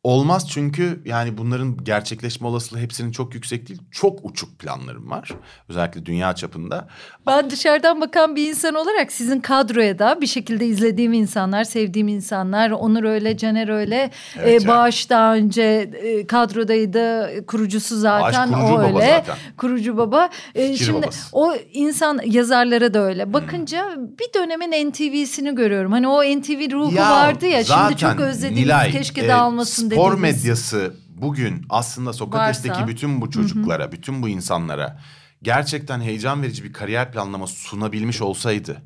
olmaz çünkü yani bunların gerçekleşme olasılığı hepsinin çok yüksek değil. Çok uçuk planlarım var. Özellikle dünya çapında. Ben dışarıdan bakan bir insan olarak sizin kadroya da bir şekilde izlediğim insanlar, sevdiğim insanlar, Onur öyle, Caner öyle, Evet e, ya. Bağış daha önce e, kadrodaydı, kurucusu zaten Bağış kurucu o baba öyle, zaten. kurucu baba. E, Fikir şimdi babası. o insan yazarlara da öyle. Bakınca bir dönemin NTV'sini görüyorum. Hani o NTV ruhu vardı ya, şimdi çok özlediğimiz, Nilay, keşke e, dağılmasın Spor dediğimiz. medyası bugün aslında Sokrates'teki Varsa. bütün bu çocuklara, bütün bu insanlara gerçekten heyecan verici bir kariyer planlaması sunabilmiş olsaydı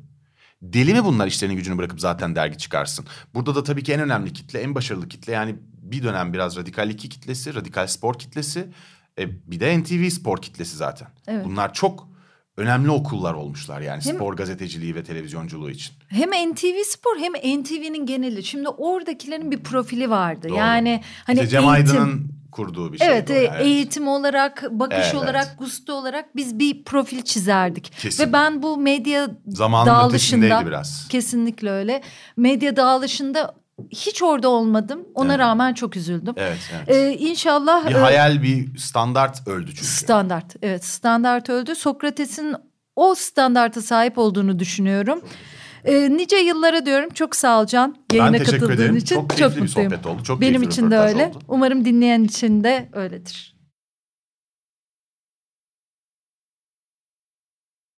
deli mi bunlar işlerini gücünü bırakıp zaten dergi çıkarsın? Burada da tabii ki en önemli kitle, en başarılı kitle yani bir dönem biraz radikal iki kitlesi, radikal spor kitlesi, e, bir de NTV spor kitlesi zaten. Evet. Bunlar çok önemli okullar olmuşlar yani Hem- spor gazeteciliği ve televizyonculuğu için. Hem NTV Spor hem NTV'nin geneli. Şimdi oradakilerin bir profili vardı. Doğru. Yani hani işte Cem eğitim, Aydın'ın kurduğu bir şey. Evet, e, eğitim olarak, bakış Evet, olarak, gusto olarak biz bir profil çizerdik. Kesin. Ve ben bu medya Zamanın dağılışında biraz. kesinlikle öyle. Medya dağılışında hiç orada olmadım. Ona Evet. rağmen çok üzüldüm. Evet, evet. Ee, inşallah bir e, hayal, bir standart öldü çünkü. standart. Evet, standart öldü. Sokrates'in o standarta sahip olduğunu düşünüyorum. Ee, nice yıllara diyorum. Çok sağ ol Can. Yayına teşekkür katıldığın ederim. için. Çok bir mutluyum. sohbet oldu. Çok Benim bir için de öyle. oldu. Umarım dinleyen için de öyledir.